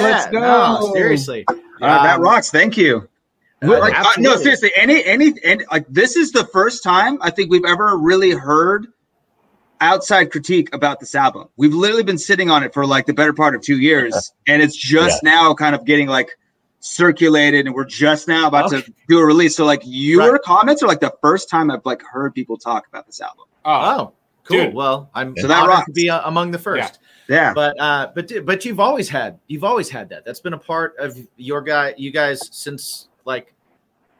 Let's go. no, seriously. Uh, that Um, rocks. Thank you. Uh, Like, uh, no, seriously. Any, any, and like this is the first time I think we've ever really heard outside critique about this album. We've literally been sitting on it for like the better part of two years, and it's just now kind of getting like circulated, and we're just now about to do a release. So, like, your comments are like the first time I've like heard people talk about this album. Oh, cool. Dude. Well, I'm So that honored rocks. to be uh, among the first. Yeah. But uh, but but you've always had you've always had that. That's been a part of your guy you guys since like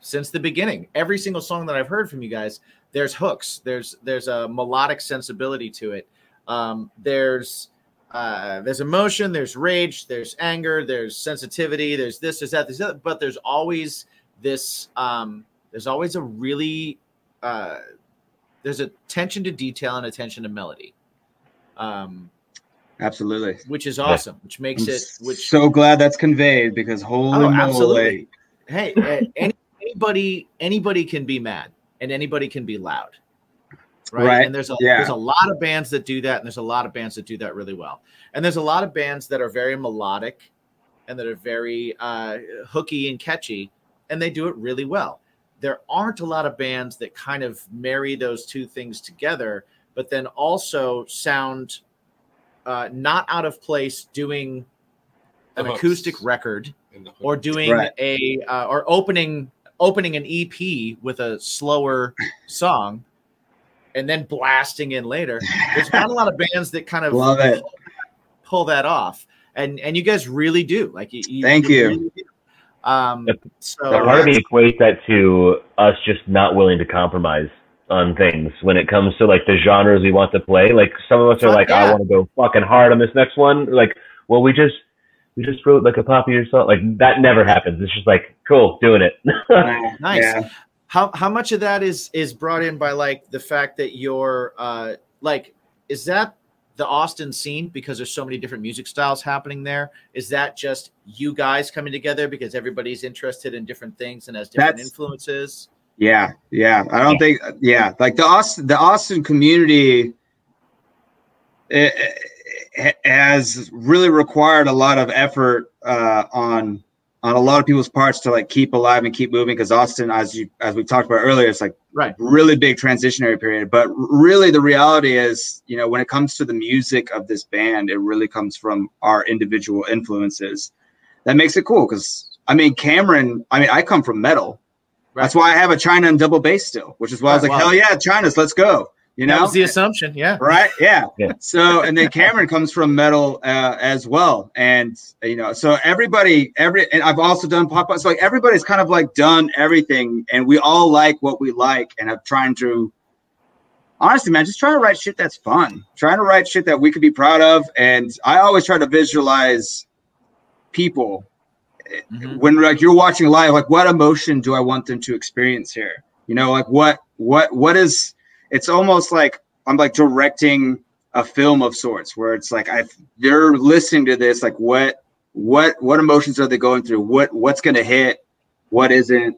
since the beginning. Every single song that I've heard from you guys, there's hooks. There's there's a melodic sensibility to it. Um, there's uh, there's emotion, there's rage, there's anger, there's sensitivity, there's this, there's that, there's that. But there's always this. Um, there's always a really uh, there's attention to detail and attention to melody. Um, Absolutely. which is awesome, which makes I'm it which so glad that's conveyed because holy Oh, moly. absolutely. Hey, any, anybody anybody can be mad and anybody can be loud. Right? Right, And there's a yeah. there's a lot of bands that do that, and there's a lot of bands that do that really well. And there's a lot of bands that are very melodic and that are very uh, hooky and catchy, and they do it really well. There aren't a lot of bands that kind of marry those two things together, but then also sound uh, not out of place doing an acoustic record or doing Right. a uh, or opening opening an EP with a slower song and then blasting in later. There's not a lot of bands that kind of Love it. pull that off, and and you guys really do. Like you, you Thank you. really. Um, so But part of me equates that to us just not willing to compromise on things when it comes to like the genres we want to play. Like some of us are Fuck like, I want to go fucking hard on this next one. Like, well, we just we just wrote like a popular song. Like that never happens. It's just like cool, doing it. nice. Yeah. How how much of that is is brought in by like the fact that you're uh like is that the Austin scene because there's so many different music styles happening there? Is that just you guys coming together because everybody's interested in different things and has different That's- influences? Yeah, yeah. I don't think. Yeah, like the Austin, the Austin community eh, eh, has really required a lot of effort uh, on on a lot of people's parts to like keep alive and keep moving. Because Austin, as you as we talked about earlier, it's like Right. really big transitionary period. But really, the reality is, you know, when it comes to the music of this band, it really comes from our individual influences. That makes it cool because I mean, Cameron. I mean, I come from metal. That's why I have a China and double bass still, which is why I was like, wow. hell yeah, China's, let's go. You that know, was the assumption, yeah. right? Yeah. Yeah. So, and then Cameron comes from metal uh, as well, and you know, so everybody, every, and I've also done pop. So like everybody's kind of like done everything, and we all like what we like, and I'm trying to. Honestly, man, just trying to write shit that's fun. Trying to write shit that we could be proud of, and I always try to visualize people when like you're watching live like what emotion do i want them to experience here you know like what what what is it's almost like i'm like directing a film of sorts where it's like i they're listening to this like what what what emotions are they going through what what's going to hit what isn't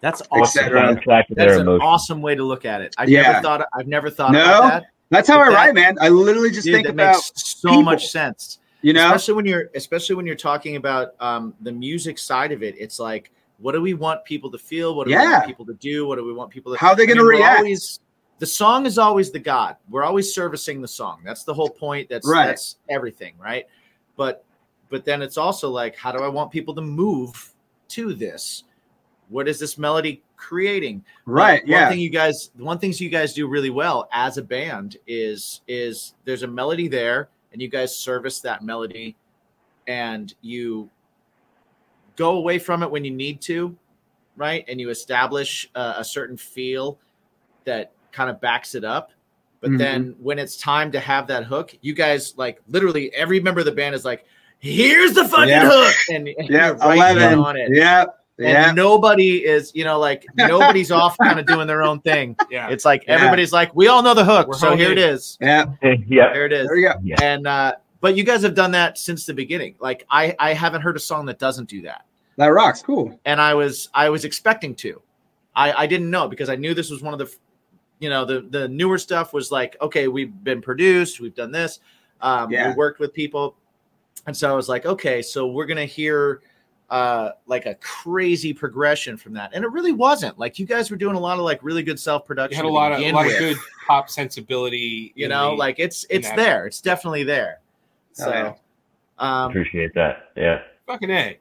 That's awesome. soundtrack to their That's an emotions? awesome way to look at it. I've Yeah. never thought. I've never thought No, about that. that's how But I that- write, man. I literally just Dude, think that about makes so people. much sense. You know? especially when you're especially when you're talking about um, the music side of it. It's like, what do we want people to feel? What do we want people to do? What do we want people to? How are they I mean, gonna we're react? Always, the song is always the god. We're always servicing the song. That's the whole point. That's Right. that's everything, right? But but then it's also like, how do I want people to move to this? What is this melody creating? Right, One yeah. thing you guys, one things you guys do really well as a band is is there's a melody there, and you guys service that melody, and you go away from it when you need to, right? And you establish a, a certain feel that kind of backs it up. But Mhm. then when it's time to have that hook, you guys like literally every member of the band is like, "Here's the fucking Yeah. hook," and, and Yeah, you're right 11. on it. Yeah, And yeah. nobody is, you know, like nobody's off kind of doing their own thing. Yeah. It's like Yeah. everybody's like, we all know the hook, We're so here it is. Yeah. yeah. There it is. There you go. Yeah. And uh, but you guys have done that since the beginning. Like I, I haven't heard a song that doesn't do that. That rocks. Cool. And I was I was expecting to. I, I didn't know because I knew this was one of the you know, the the newer stuff was like, okay, we've been produced, we've done this, um, Yeah. we worked with people. And so I was like, okay, so we're gonna hear uh like a crazy progression from that. And it really wasn't. Like you guys were doing a lot of like really good self You production. had a lot of a lot of good pop sensibility. you know, the- like it's it's there. It's definitely there. Oh, So yeah. um Appreciate that. Yeah. fucking a.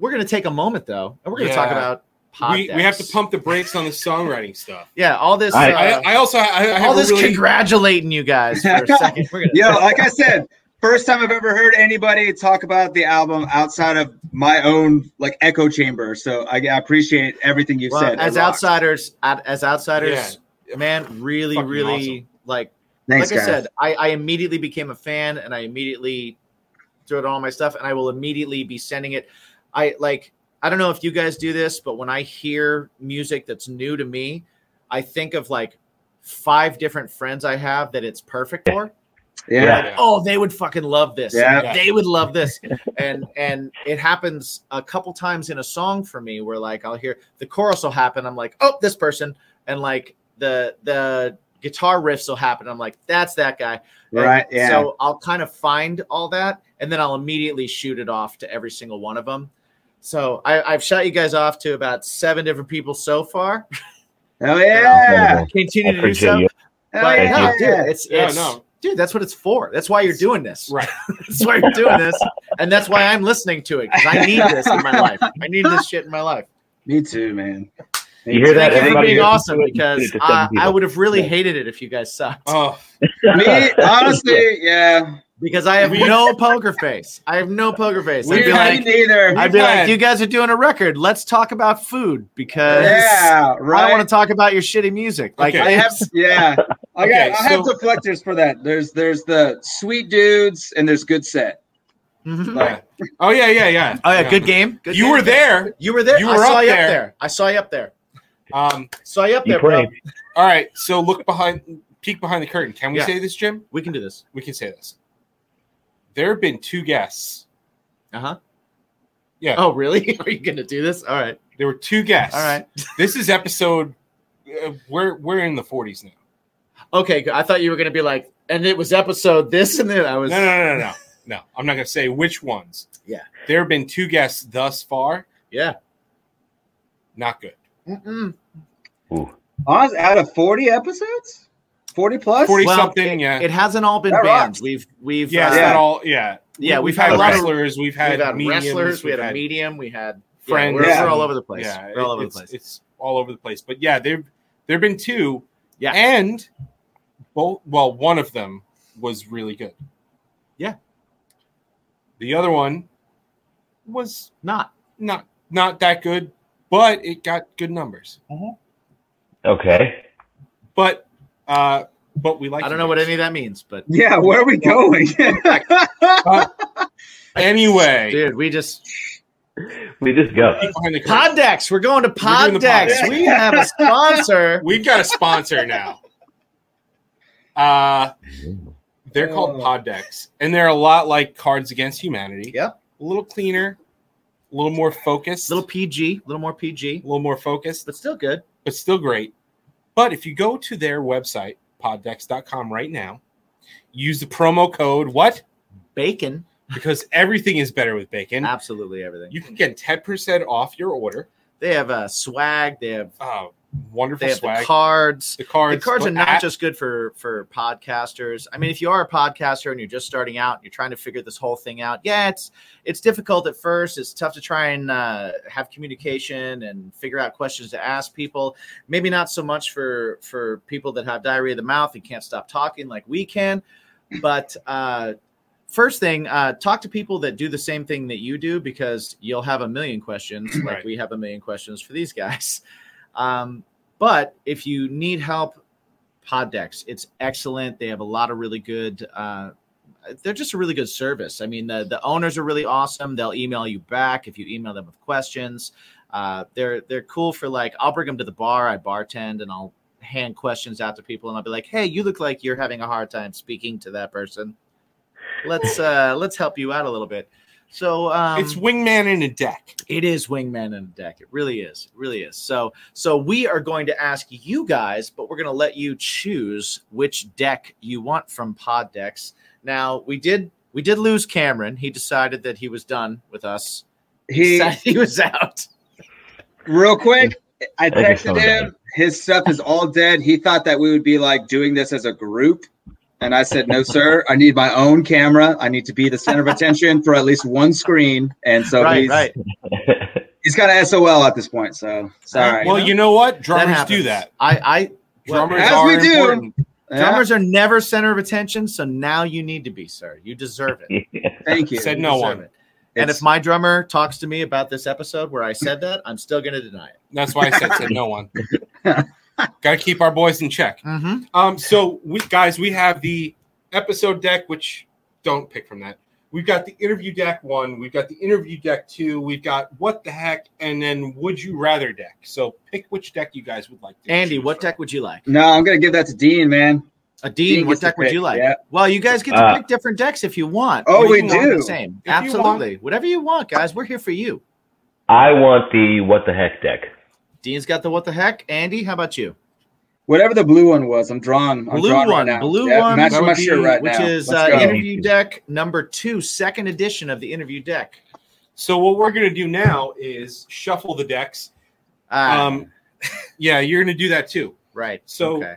we're gonna take a moment though, and we're gonna talk about pod We, we have to pump the brakes on the songwriting stuff. Yeah, all this. I- uh, I, I also I, I all this really, congratulating you guys for a second. We're gonna, Yo, like I said, first time I've ever heard anybody talk about the album outside of my own like echo chamber. So I, I appreciate everything you've well, said. As outsiders, as outsiders, man, really, Fucking really awesome. like. Thanks, like I said, I, I immediately became a fan, and I immediately threw it on all my stuff, and I will immediately be sending it. I like. I don't know if you guys do this, but when I hear music that's new to me, I think of like five different friends I have that it's perfect for. yeah. Yeah. oh they would fucking love this Yeah. and they would love this and and it happens a couple times in a song for me where like i'll hear the chorus will happen i'm like oh this person and like the the guitar riffs will happen i'm like that's that guy And Right, yeah. so i'll kind of find all that and then i'll immediately shoot it off to every single one of them so I, i've shot you guys off to about seven different people so far Oh yeah. Uh, continue to do so Virginia. Hell but yeah. no, dude, it's, Yeah, it's no. dude, that's what it's for. That's why you're doing this. Right. that's why you're doing this, and that's why I'm listening to it because I need this in my life. I need this shit in my life. Me too, man. You hear that? Thank you for being awesome to it and because send it to seven I, I would have really Yeah. hated it if you guys sucked. Oh, Me, honestly, yeah. Because I have no poker face. I have no poker face. I'd We be like, neither. I'd be We've like, you guys are doing a record. Let's talk about food because Yeah, I right. don't want to talk about your shitty music. Like Okay. I have, yeah. I got, Okay, I have so- deflectors for that. There's, there's the sweet dudes, and there's good set. Mhm. Like, oh yeah, yeah, yeah. Oh yeah, good game. Good You game. were there. You were there. You were I saw up you up there. there. I saw you up there. Um, Saw you up You there, bro. all right. So look behind, peek behind the curtain. Can we Yeah. say this, Jim? We can do this. We can say this. There have been two guests. Uh huh. Yeah. Oh, really? Are you going to do this? All right. There were two guests. All right. This is episode. Uh, we're we're in the forties now. Okay. I thought you were going to be like, and it was episode this and then I was. No, no, no, no, no. No, I'm not going to say which ones. Yeah. There have been two guests thus far. Yeah. Not good. Mm-mm. Ooh. honest, out of 40 episodes, 40 40 Well, something. yeah. It hasn't all been That bands. rocks. We've we've yeah, uh, not all. Yeah. Yeah, We- we've had had a lot of- wrestlers. We've had, we've had mediums, wrestlers. We we've had a medium. We had yeah, friends. we're, Yeah. we're all over the place. Yeah, we're all over it's, the place. It's all over the place. But yeah, there there've been two. Yeah. and both. Well, one of them was really good. Yeah. The other one was Not. not not that good, but it got good numbers. Okay. But uh, but we like. I don't know what any of that means, but Yeah, where are we going? Anyway, dude, we just We just go. peek behind the curtain. Poddex. We're going to We're Poddex. Poddex. We have a sponsor. We've got a sponsor now. Uh they're called Oh. pod decks, and they're a lot like Cards Against Humanity. Yep. A little cleaner, a little more focused, A little PG, a little more PG, a little more focused, but still good. but still great. But if you go to their website, poddex.com right now, use the promo code what? Bacon. Because everything is better with bacon. Absolutely everything. You can get 10% off your order. They have uh, swag. They have Oh, wonderful they have swag. the cards. The cards. the cards are not at- just good for for podcasters. I mean, if you are a podcaster and you're just starting out, and you're trying to figure this whole thing out. Yeah, it's it's difficult at first. It's tough to try and uh, have communication and figure out questions to ask people. Maybe not so much for for people that have diarrhea of the mouth and can't stop talking like we can, but. uh First thing, uh, talk to people that do the same thing that you do because you'll have a million questions, like Right. we have a million questions for these guys. Um, but if you need help, Poddex, it's excellent. They have a lot of really good. Uh, they're just a really good service. I mean, the the owners are really awesome. They'll email you back if you email them with questions. Uh, they're they're cool for like I'll bring them to the bar. I bartend and I'll hand questions out to people and I'll be like, "Hey, you look like you're having a hard time speaking to that person. Let's uh let's help you out a little bit." So um, it's wingman in a deck. it is wingman in a deck. It really is. It really is. So so we are going to ask you guys, but we're going to let you choose which deck you want from Pod Decks. Now we did we did lose Cameron. He decided that he was done with us. He- said he was out. Real quick, I That is texted so him. His stuff is all dead. He thought that we would be like doing this as a group. And I said, no, sir. I need my own camera. I need to be the center of attention for at least one screen. And so right, he's, right. he's kind of SOL at this point. So sorry. Well, you know what? Drummers do that. I I well, Drummers as are we do. important. Yeah, drummers are never center of attention, so now you need to be, sir. You deserve it. thank you. Said You no one. it. And It's- if my drummer talks to me about this episode where I said that, I'm still going to deny it. That's why I said said no one. Got to keep our boys in check. Mm-hmm. Um, so we guys, we have the episode deck, which don't pick from that. We've got the interview deck one, we've got the interview deck two, we've got what the heck, and then would you rather deck. So pick which deck you guys would like to Andy, what from. deck would you like? No, I'm going to give that to Dean, man. A Dean, Dean what deck would pick, you like? yeah. Well, you guys get to Uh, pick different decks if you want. Oh, you we can do. The same. If you. Absolutely. Whatever you want, guys. We're here for you. I want the what the heck deck. Dean's got the what the heck. Andy, how about you? Whatever the blue one was, I'm drawn. I'm Blue drawn one, right now. blue Yeah, one, Matching that my would shirt be- right which now. is uh, interview deck number two, second edition of the interview deck. So what we're gonna do now is shuffle the decks. Ah, Um, yeah, you're gonna do that too. right. so- okay.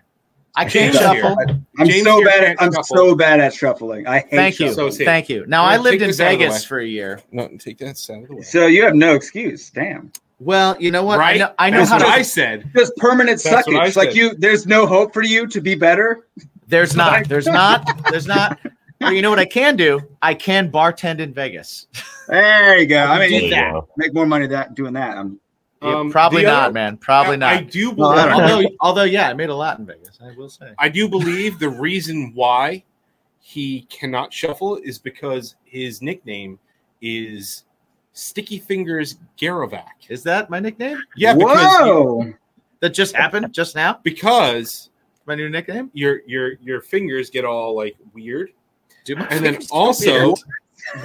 I can't here. shuffle. I'm James so bad. At, I'm shuffle. so bad at shuffling. I hate Thank you. So shuffling. is. Thank you. Now Yeah, I lived in this out of the Vegas for a year. No, take that out of the way. So you have no excuse. Damn. Well, you know what? right? I know, I know That's how what to. I said. Just permanent That's what I suckage. Like you, there's no hope for you to be better. There's not. There's not. There's not. Well, you know what I can do? I can bartend in Vegas. There you go. I mean, you go. make more money that doing that. I'm, Yeah, Um, probably not, other- man. Probably I, not. I do Well, I believe. although, although, yeah, I made a lot in Vegas. I will say. I do believe the reason why he cannot shuffle is because his nickname is Sticky Fingers Garovac. Is that my nickname? Yeah, because you- Whoa. That just happened just now. because My new nickname. your your your fingers get all like weird, Do my and then also weird?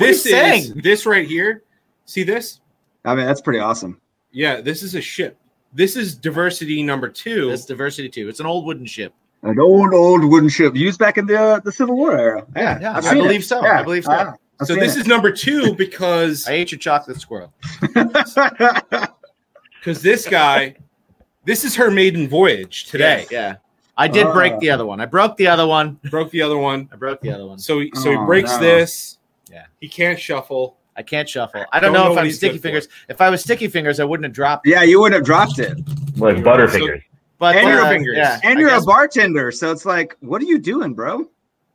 this you is saying? this right here. See this? I mean, that's pretty awesome. Yeah, this is a ship. This is diversity number two. It's diversity too. It's an old wooden ship. An old, old wooden ship used back in the uh, the Civil War era. Yeah, yeah, I've I believe it. so. Yeah, I believe so. I- I've so this it. is number two because I ate your chocolate squirrel. because this guy, this is her maiden voyage today. Yeah, yeah. I did break Oh. the other one. I broke the other one. Broke the other one. I broke the other one. So he, so he Oh, breaks no. this. Yeah. He can't shuffle. I can't shuffle. I don't, Don't know, know if I'm sticky good for. fingers. If I was sticky fingers, I wouldn't have dropped. It. yeah, you wouldn't have dropped it. Like Butterfingers. So- But And uh, your fingers. Yeah, And I you're guess- a bartender, so it's like, what are you doing, bro?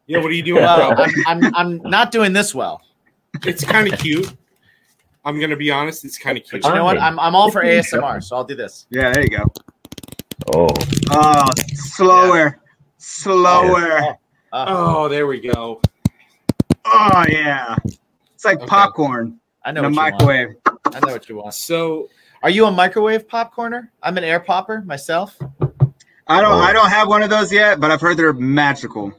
Yeah, what are you doing, Well. I'm, I'm I'm not doing this well. It's kind of cute. I'm gonna be honest. It's kind of cute. But you know what? I'm I'm all for ASMR, so I'll do this. Yeah, there you go. Oh, Oh, slower, slower. Uh, Oh, there we go. Oh yeah, it's like Okay. popcorn I know in a what you want. microwave. I know what you want. So Are you a microwave popcorner? I'm an air popper myself. I don't, Oh. I don't have one of those yet, but I've heard they're magical.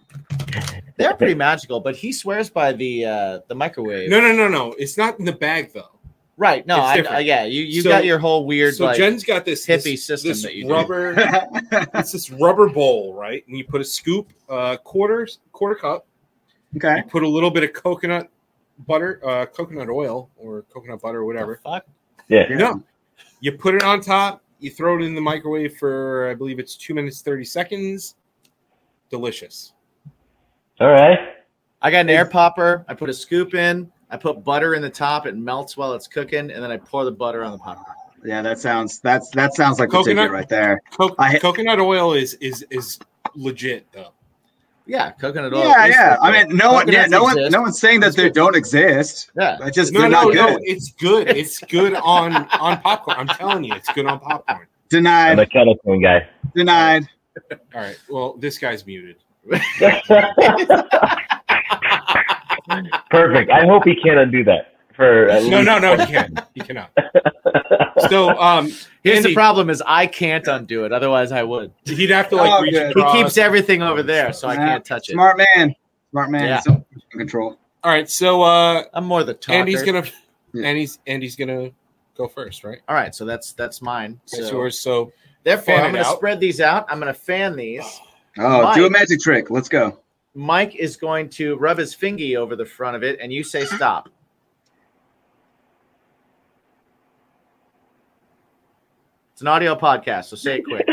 They're pretty magical, but he swears by the uh, the microwave. no, no, no, no. It's not in the bag though. Right. No, I. I- yeah, you you So- got your whole weird So like Jen's got this hippie this, system this that you rubber. it's this rubber bowl, right? And you put a scoop, uh, quarters, quarter cup. Okay. You put a little bit of coconut butter, uh, coconut oil, or coconut butter, or whatever. fuck. Yeah. No. You put it on top. You throw it in the microwave for, I believe it's two minutes thirty seconds. Delicious. All right. I got an air popper. I put a scoop in. I put butter in the top. It melts while it's cooking, and then I pour the butter on the popper. Yeah, that sounds that's that sounds like the Coconut- ticket right there. Co- I- coconut oil is is is legit though. Yeah, coconut oil. Yeah, is yeah. I mean, no one, yeah, Coconuts no one, exist. no one's saying that It's they good. don't exist. Yeah. I just No, no, not no. It's good. It's good on on popcorn. I'm telling you, it's good on popcorn. I'm Denied. a California guy. Denied. All right. Well, this guy's muted. Perfect. I hope he can't undo that. For No, no, no. He can't. He cannot. So, um, Here's Andy, the problem: is I can't undo it. Otherwise, I would. He'd have to like Oh, reach. He keeps everything over there, so I can't touch it. Smart man. Smart man. Yeah. Self control. All right. So, uh, I'm more the talker. Andy's gonna, Yeah. Andy's Andy's gonna go first, right? All right, so that's that's mine. That's So, yours. So, therefore, fan I'm going to out. spread these out. I'm going to fan these. Oh, do a magic trick. Let's go. Mike is going to rub his fingy over the front of it, and you say stop. It's an audio podcast, so say it quick.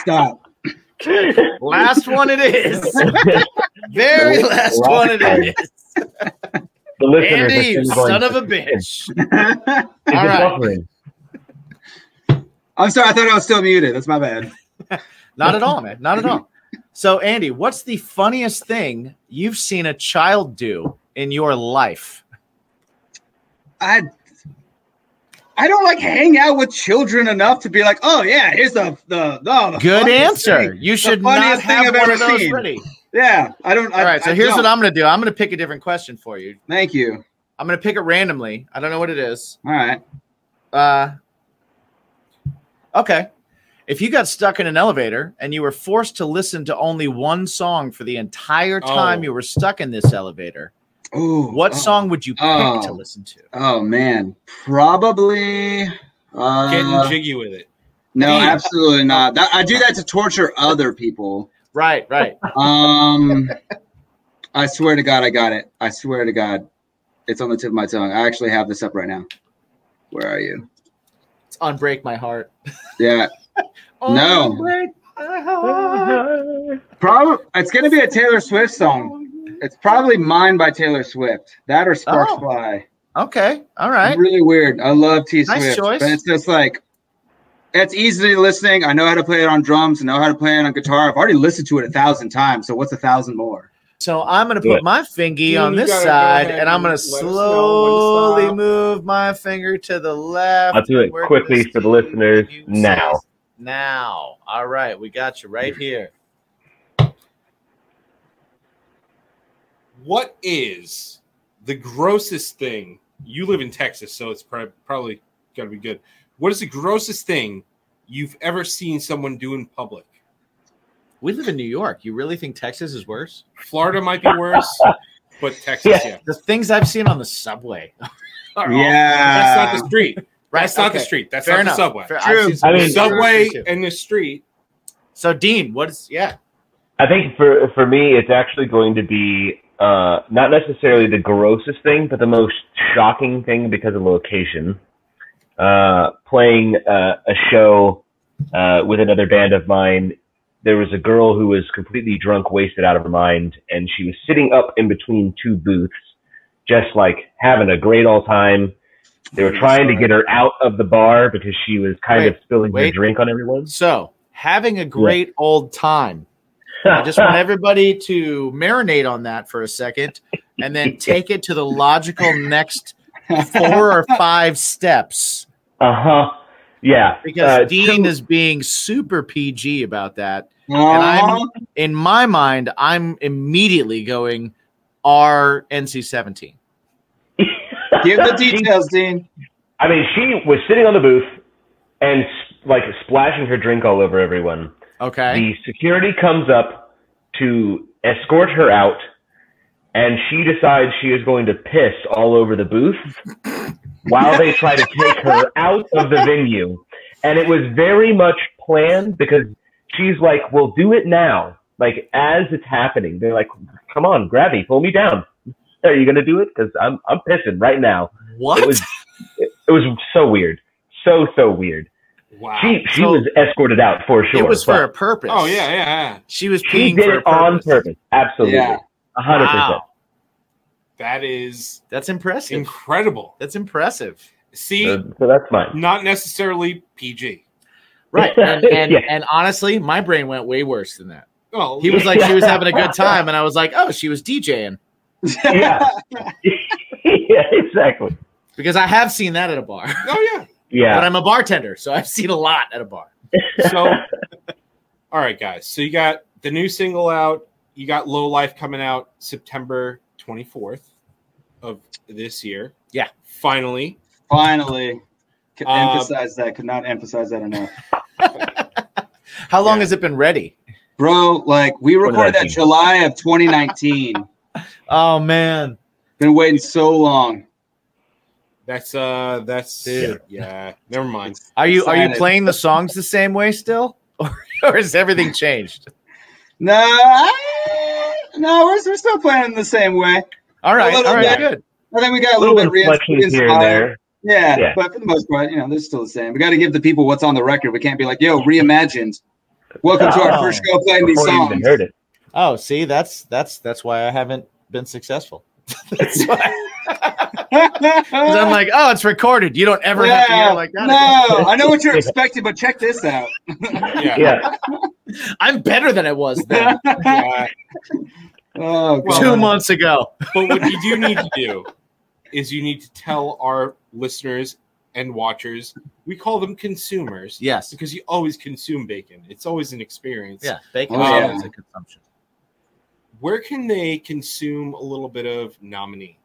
Stop. last one it is. Very last one it is. The listeners Andy, are you still going, son of a bitch. Is All it right. buffering? I'm sorry. I thought I was still muted. That's my bad. Not at all, man. Not at all. So, Andy, what's the funniest thing you've seen a child do in your life? I I don't like hang out with children enough to be like, oh yeah, here's the the, the, the Good answer. thing. You The should not funniest thing have I've one ever seen. ready. Yeah, I don't. All right, so I here's what don't. I'm going to do. I'm going to pick a different question for you. Thank you. I'm going to pick it randomly. I don't know what it is. All right. Uh, okay. If you got stuck in an elevator and you were forced to listen to only one song for the entire time Oh. you were stuck in this elevator, Ooh, what oh, song would you pick Oh. to listen to? Oh man, probably. Uh, getting jiggy with it. no, Me. absolutely not. That, I do that to torture other people. Right, right. Um, I swear to God, I got it. I swear to God, it's on the tip of my tongue. I actually have this up right now. Where are you? It's Unbreak My Heart. Yeah. No. Unbreak My Heart. Probably it's gonna be a Taylor Swift song. It's probably "Mine" by Taylor Swift. That or "Sparks Oh. Fly." Okay, all right. Really weird. I love T Nice Swift, choice. but it's just like it's easily listening. I know how to play it on drums. I know how to play it on guitar. I've already listened to it a thousand times. So what's a thousand more? So I'm going to Yeah. put my fingy Then on this side, and I'm going and to let us know when to slowly move my finger to the left. I'll do it quickly for the listeners now. say- Now, all right, we got you right here. What is the grossest thing? You live in Texas, so it's prob- probably got to be good. What is the grossest thing you've ever seen someone do in public? We live in New York. You really think Texas is worse? Florida might be worse, but Texas, Yeah. yeah. The things I've seen on the subway. are awful. Yeah, That's not the street. Right, That's not the street. That's Fair not enough. the subway. Fair- I've True. seen I mean- really subway gross and the street. So, Dean, what is? Yeah, I think for for me, it's actually going to be uh, not necessarily the grossest thing, but the most shocking thing because of location. Uh, playing uh, a show uh, with another band of mine, there was a girl who was completely drunk, wasted out of her mind, and she was sitting up in between two booths, just like having a great old time. They were trying to get her out of the bar because she was kind of Wait, spilling her drink on everyone. So, having a great old time. I just want everybody to marinate on that for a second and then take it to the logical next four or five steps Uh huh. Yeah. because Uh, Dean two- is being super PG about that. And Uh-huh. I'm in my mind, I'm immediately going R NC 17. Give the details, Dean. I mean, she was sitting on the booth and like splashing her drink all over everyone. Okay. The security comes up to escort her out, and she decides she is going to piss all over the booth while they try to take her out of the venue. And it was very much planned because she's like, "We'll do it now." Like as it's happening, they're like, "Come on, grab me, pull me down." Are you gonna do it? Because I'm I'm pissing right now. What? It was it, it was so weird, so so weird. Wow. She she So- was escorted out for sure. it was for a purpose. Oh yeah, yeah, yeah. She was She peeing did for a it on purpose. purpose. Absolutely, Yeah. a hundred percent. Wow. That is That's impressive. incredible. That's impressive. See, So, so that's mine. not necessarily PG. Right. And and, Yeah. and honestly, my brain went way worse than that. Oh, He was like, she was having a good time, and I was like, oh, she was DJing. Yeah, yeah, exactly. Because I have seen that at a bar. oh yeah. Yeah. But Yeah, I'm a bartender, so I've seen a lot at a bar. So, all right, guys. So you got the new single out. You got Low Life coming out September 24th of this year. Yeah. Finally. Finally, could Uh, emphasize that. Could not emphasize that enough, How long Yeah. has it been ready? bro. Like we recorded that July of 2019. Oh man. Been waiting so long. That's uh that's Dude. yeah. Never mind. Are you are you playing the songs the same way still? Or, or has everything changed? No, I- no, we're, we're still playing the same way. All right, little all right, bit. good. I think we got a little, little bit re- here and there. Yeah, Yeah. but for the most part, you know, they're still the same. We got to give the people what's on the record. We can't be like, "Yo, reimagined." Welcome to our Oh. first show playing these Before you even songs. heard it. Oh, see, that's that's that's why I haven't been successful. that's why. 'Cause I'm like, oh, it's recorded. You don't ever have to hear like that. no, again. I know what you're expecting, but check this out. Yeah. Yeah, I'm better than I was then. Uh, Oh, Well, Two months ago. but what you do need to do is you need to tell our listeners and watchers, we call them consumers. Yes. Because you always consume bacon. It's always an experience. Yeah, bacon Oh, is yeah. always a consumption. Where can they consume a little bit of nominee?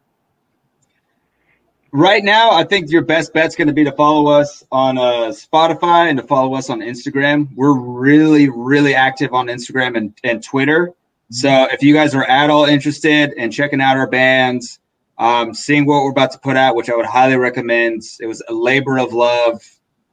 Right now, I think your best bet's going to be to follow us on uh, Spotify and to follow us on Instagram. We're really, really active on Instagram and, and Twitter. So if you guys are at all interested in checking out our bands, um, seeing what we're about to put out, which I would highly recommend, it was a labor of love.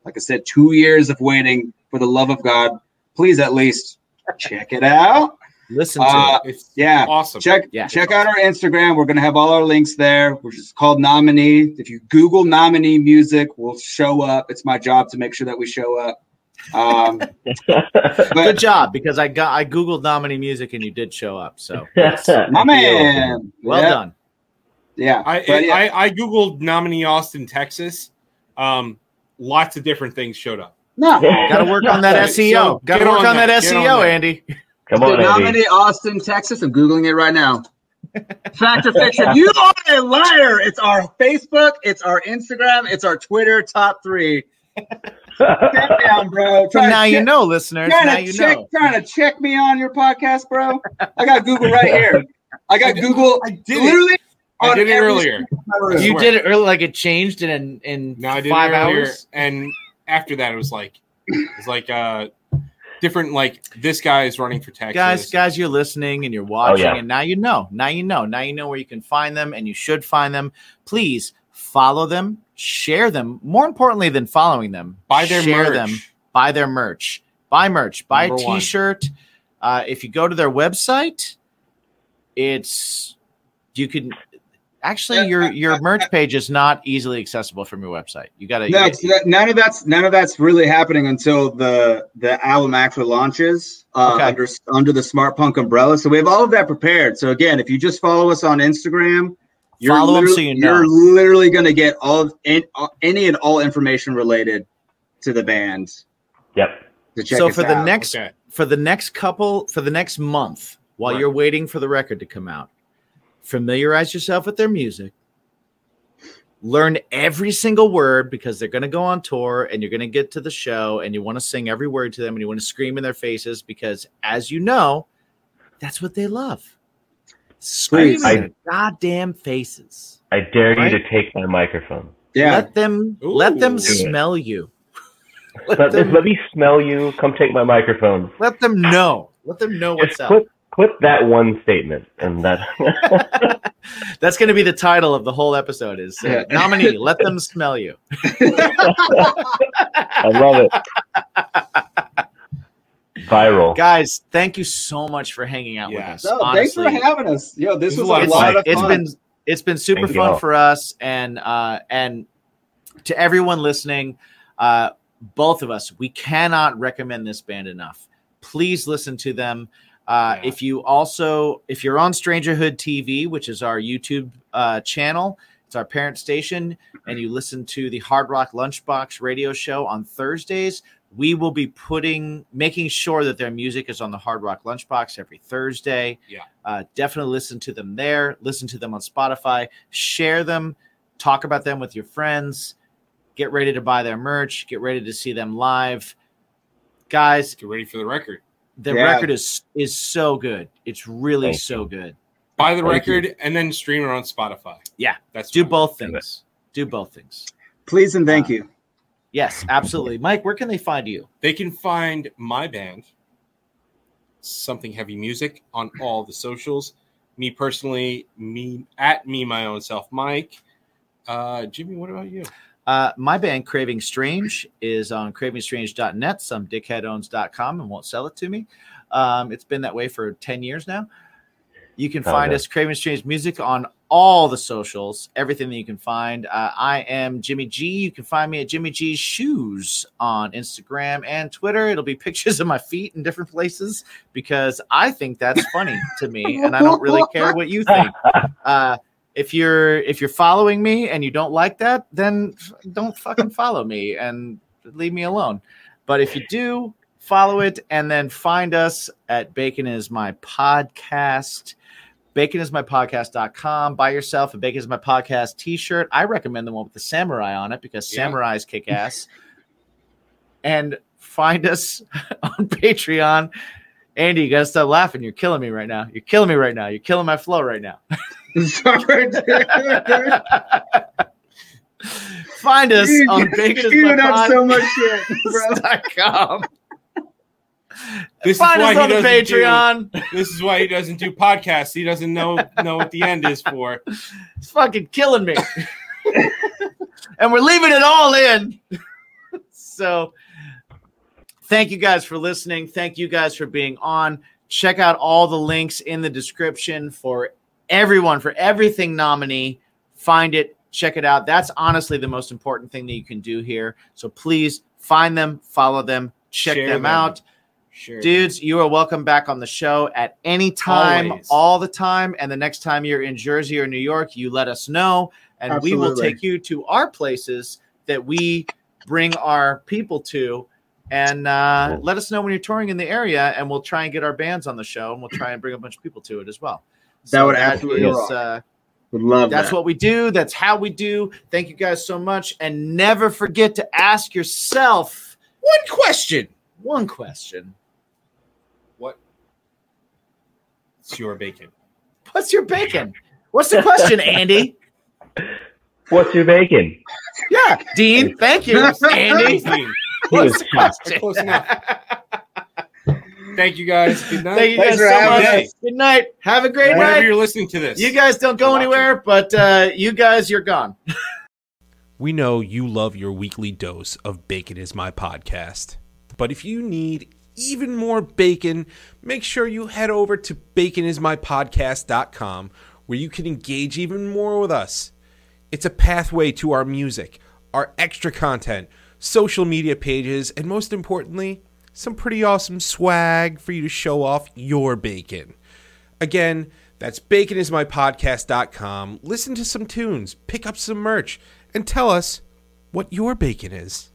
Like I said, two years of waiting for the love of God. Please at least check it out. Listen to Uh, it. It's Yeah, awesome. check Yeah. check out our Instagram. We're gonna have all our links there, which is called Nominee. If you Google Nominee Music, we'll show up. It's my job to make sure that we show up. Um, Good job because I got I googled nominee music and you did show up. So my man, well yeah, done. Yeah, I, but yeah. I I googled nominee Austin, Texas. Um, lots of different things showed up. no. Got to work on that So SEO. Got to work on on that, that. Get on SEO. Andy. come on, Andy. nominee Austin, Texas. I'm googling it right now. Fact or fiction? You are a liar. It's our Facebook, it's our Instagram, it's our Twitter top three. Calm down, bro. So Try to now you check- know, listeners. trying Now to you check, know. trying to check me on your podcast, bro. I got Google right here. I got Google I did it. literally. I did it earlier. screen in my room. You swear. did it early, like it changed in in No, I did five it earlier, hours. and after that, it was like it's like uh different. Like this guy is running for Texas. Guys, guys, you're listening and you're watching, yeah. and now you know. Now you know. Now you know where you can find them, and you should find them. Please follow them, share them. More importantly than following them, buy their share merch. them. Buy their merch. Buy merch. Buy Number a one. T-shirt. Uh, if you go to their website, it's you can actually your your merch page is not easily accessible from your website. You got to No, it's not- none of that's none of that's really happening until the the album actually launches uh, Okay. under under the Smart Punk umbrella. So we have all of that prepared. So again, if you just follow us on Instagram, you're Follow 'em so literally, you know. are literally going to get all of, an- any and all information related to the band. Yep. To check so us for the out. next Okay. for the next couple for the next month while Right. you're waiting for the record to come out familiarize yourself with their music learn every single word because they're going to go on tour and you're going to get to the show and you want to sing every word to them and you want to scream in their faces because as you know that's what they love scream Please. in their goddamn faces I dare Right? you to take my microphone. yeah, let them let them smell you Let, let them, let me smell you. Come take my microphone. let them know let them know what's Just up put clip that one statement, and that That's going to be the title of the whole episode. Is uh, Yeah. nominee? Let them smell you. I love it. Viral. Guys, thank you so much for hanging out with us. No, thanks for having us. Yo, this was a It's- lot of It's fun. been it's been super Thank you fun all. for us, and uh, and to everyone listening, uh, both of us, we cannot recommend this band enough. Please listen to them. Uh, If you also, if you're on Strangerhood TV, which is our YouTube uh, channel, it's our parent station, and you listen to the Hard Rock Lunchbox radio show on Thursdays, we will be putting, making sure that their music is on the Hard Rock Lunchbox every Thursday. Yeah. Uh, definitely listen to them there. Listen to them on Spotify. Share them. Talk about them with your friends. Get ready to buy their merch. Get ready to see them live, guys. Get ready for the record. The Yeah. record is is so good. It's really Thank so good. Buy the Thank you. record and then stream it on Spotify. Yeah, That's do fine. both things. Do both things. Please and thank you. Yes, absolutely, Mike. Where can they find you? They can find my band, Something Heavy Music, on all the socials. Me personally, me at me my own self, Mike. Uh, Jimmy, what about you? Uh, my band Craving Strange is on cravingstrange.net. Some dickhead owns.com and won't sell it to me. Um, it's been that way for 10 years now. You can find us Craving Strange Music on all the socials, everything that you can find. Uh, I am Jimmy G. You can find me at Jimmy G's Shoes on Instagram and Twitter. It'll be pictures of my feet in different places because I think that's funny to me, and I don't really care what you think. Uh, if you're if you're following me and you don't like that, then don't fucking follow me and leave me alone. But if you do, follow it and then find us at Bacon is my podcast. Baconismypodcast.com. Buy yourself a Bacon is my podcast t-shirt. I recommend the one with the samurai on it because Yeah. samurais kick ass. and find us on Patreon. Andy, you gotta stop laughing. You're killing me right now. You're killing me right now. You're killing my flow right now. Sorry, Find us Dude, on Bacon is spewing so much shit, bro. This Find is us why on he the doesn't do- this is why he doesn't do podcasts. He doesn't know know what the end is for. It's fucking killing me. and we're leaving it all in. so thank you guys for listening. Thank you guys for being on. Check out all the links in the description for everyone, for everything nominee. Find it, check it out. That's honestly the most important thing that you can do here. So please find them, follow them, check them, them. out. Sure. Dudes, you are welcome back on the show at any time, Always. all the time. And the next time you're in Jersey or New York, you let us know, and we will take you to our places that we bring our people to. And uh, let us know when you're touring in the area, and we'll try and get our bands on the show, and we'll try and bring a bunch of people to it as well. That would absolutely is, uh, Would love that's that. what we do. That's how we do. Thank you guys so much. And never forget to ask yourself one question. One question. What? It's your bacon. What's your bacon? What's the question, Andy? What's your bacon? Yeah, Dean. Thank you, Andy. Dean. He was What's the question? Close enough. Thank you guys. Good night. Thank you guys so much. Good night. Have a great Whenever night. you're listening to this. You guys don't go anywhere, but uh, you guys, you're gone. We know you love your weekly dose of Bacon is My Podcast. But if you need even more bacon, make sure you head over to baconismypodcast.com where you can engage even more with us. It's a pathway to our music, our extra content, social media pages, and most importantly, some pretty awesome swag for you to show off your bacon. Again, that's baconismypodcast.com. Listen to some tunes, pick up some merch, and tell us what your bacon is.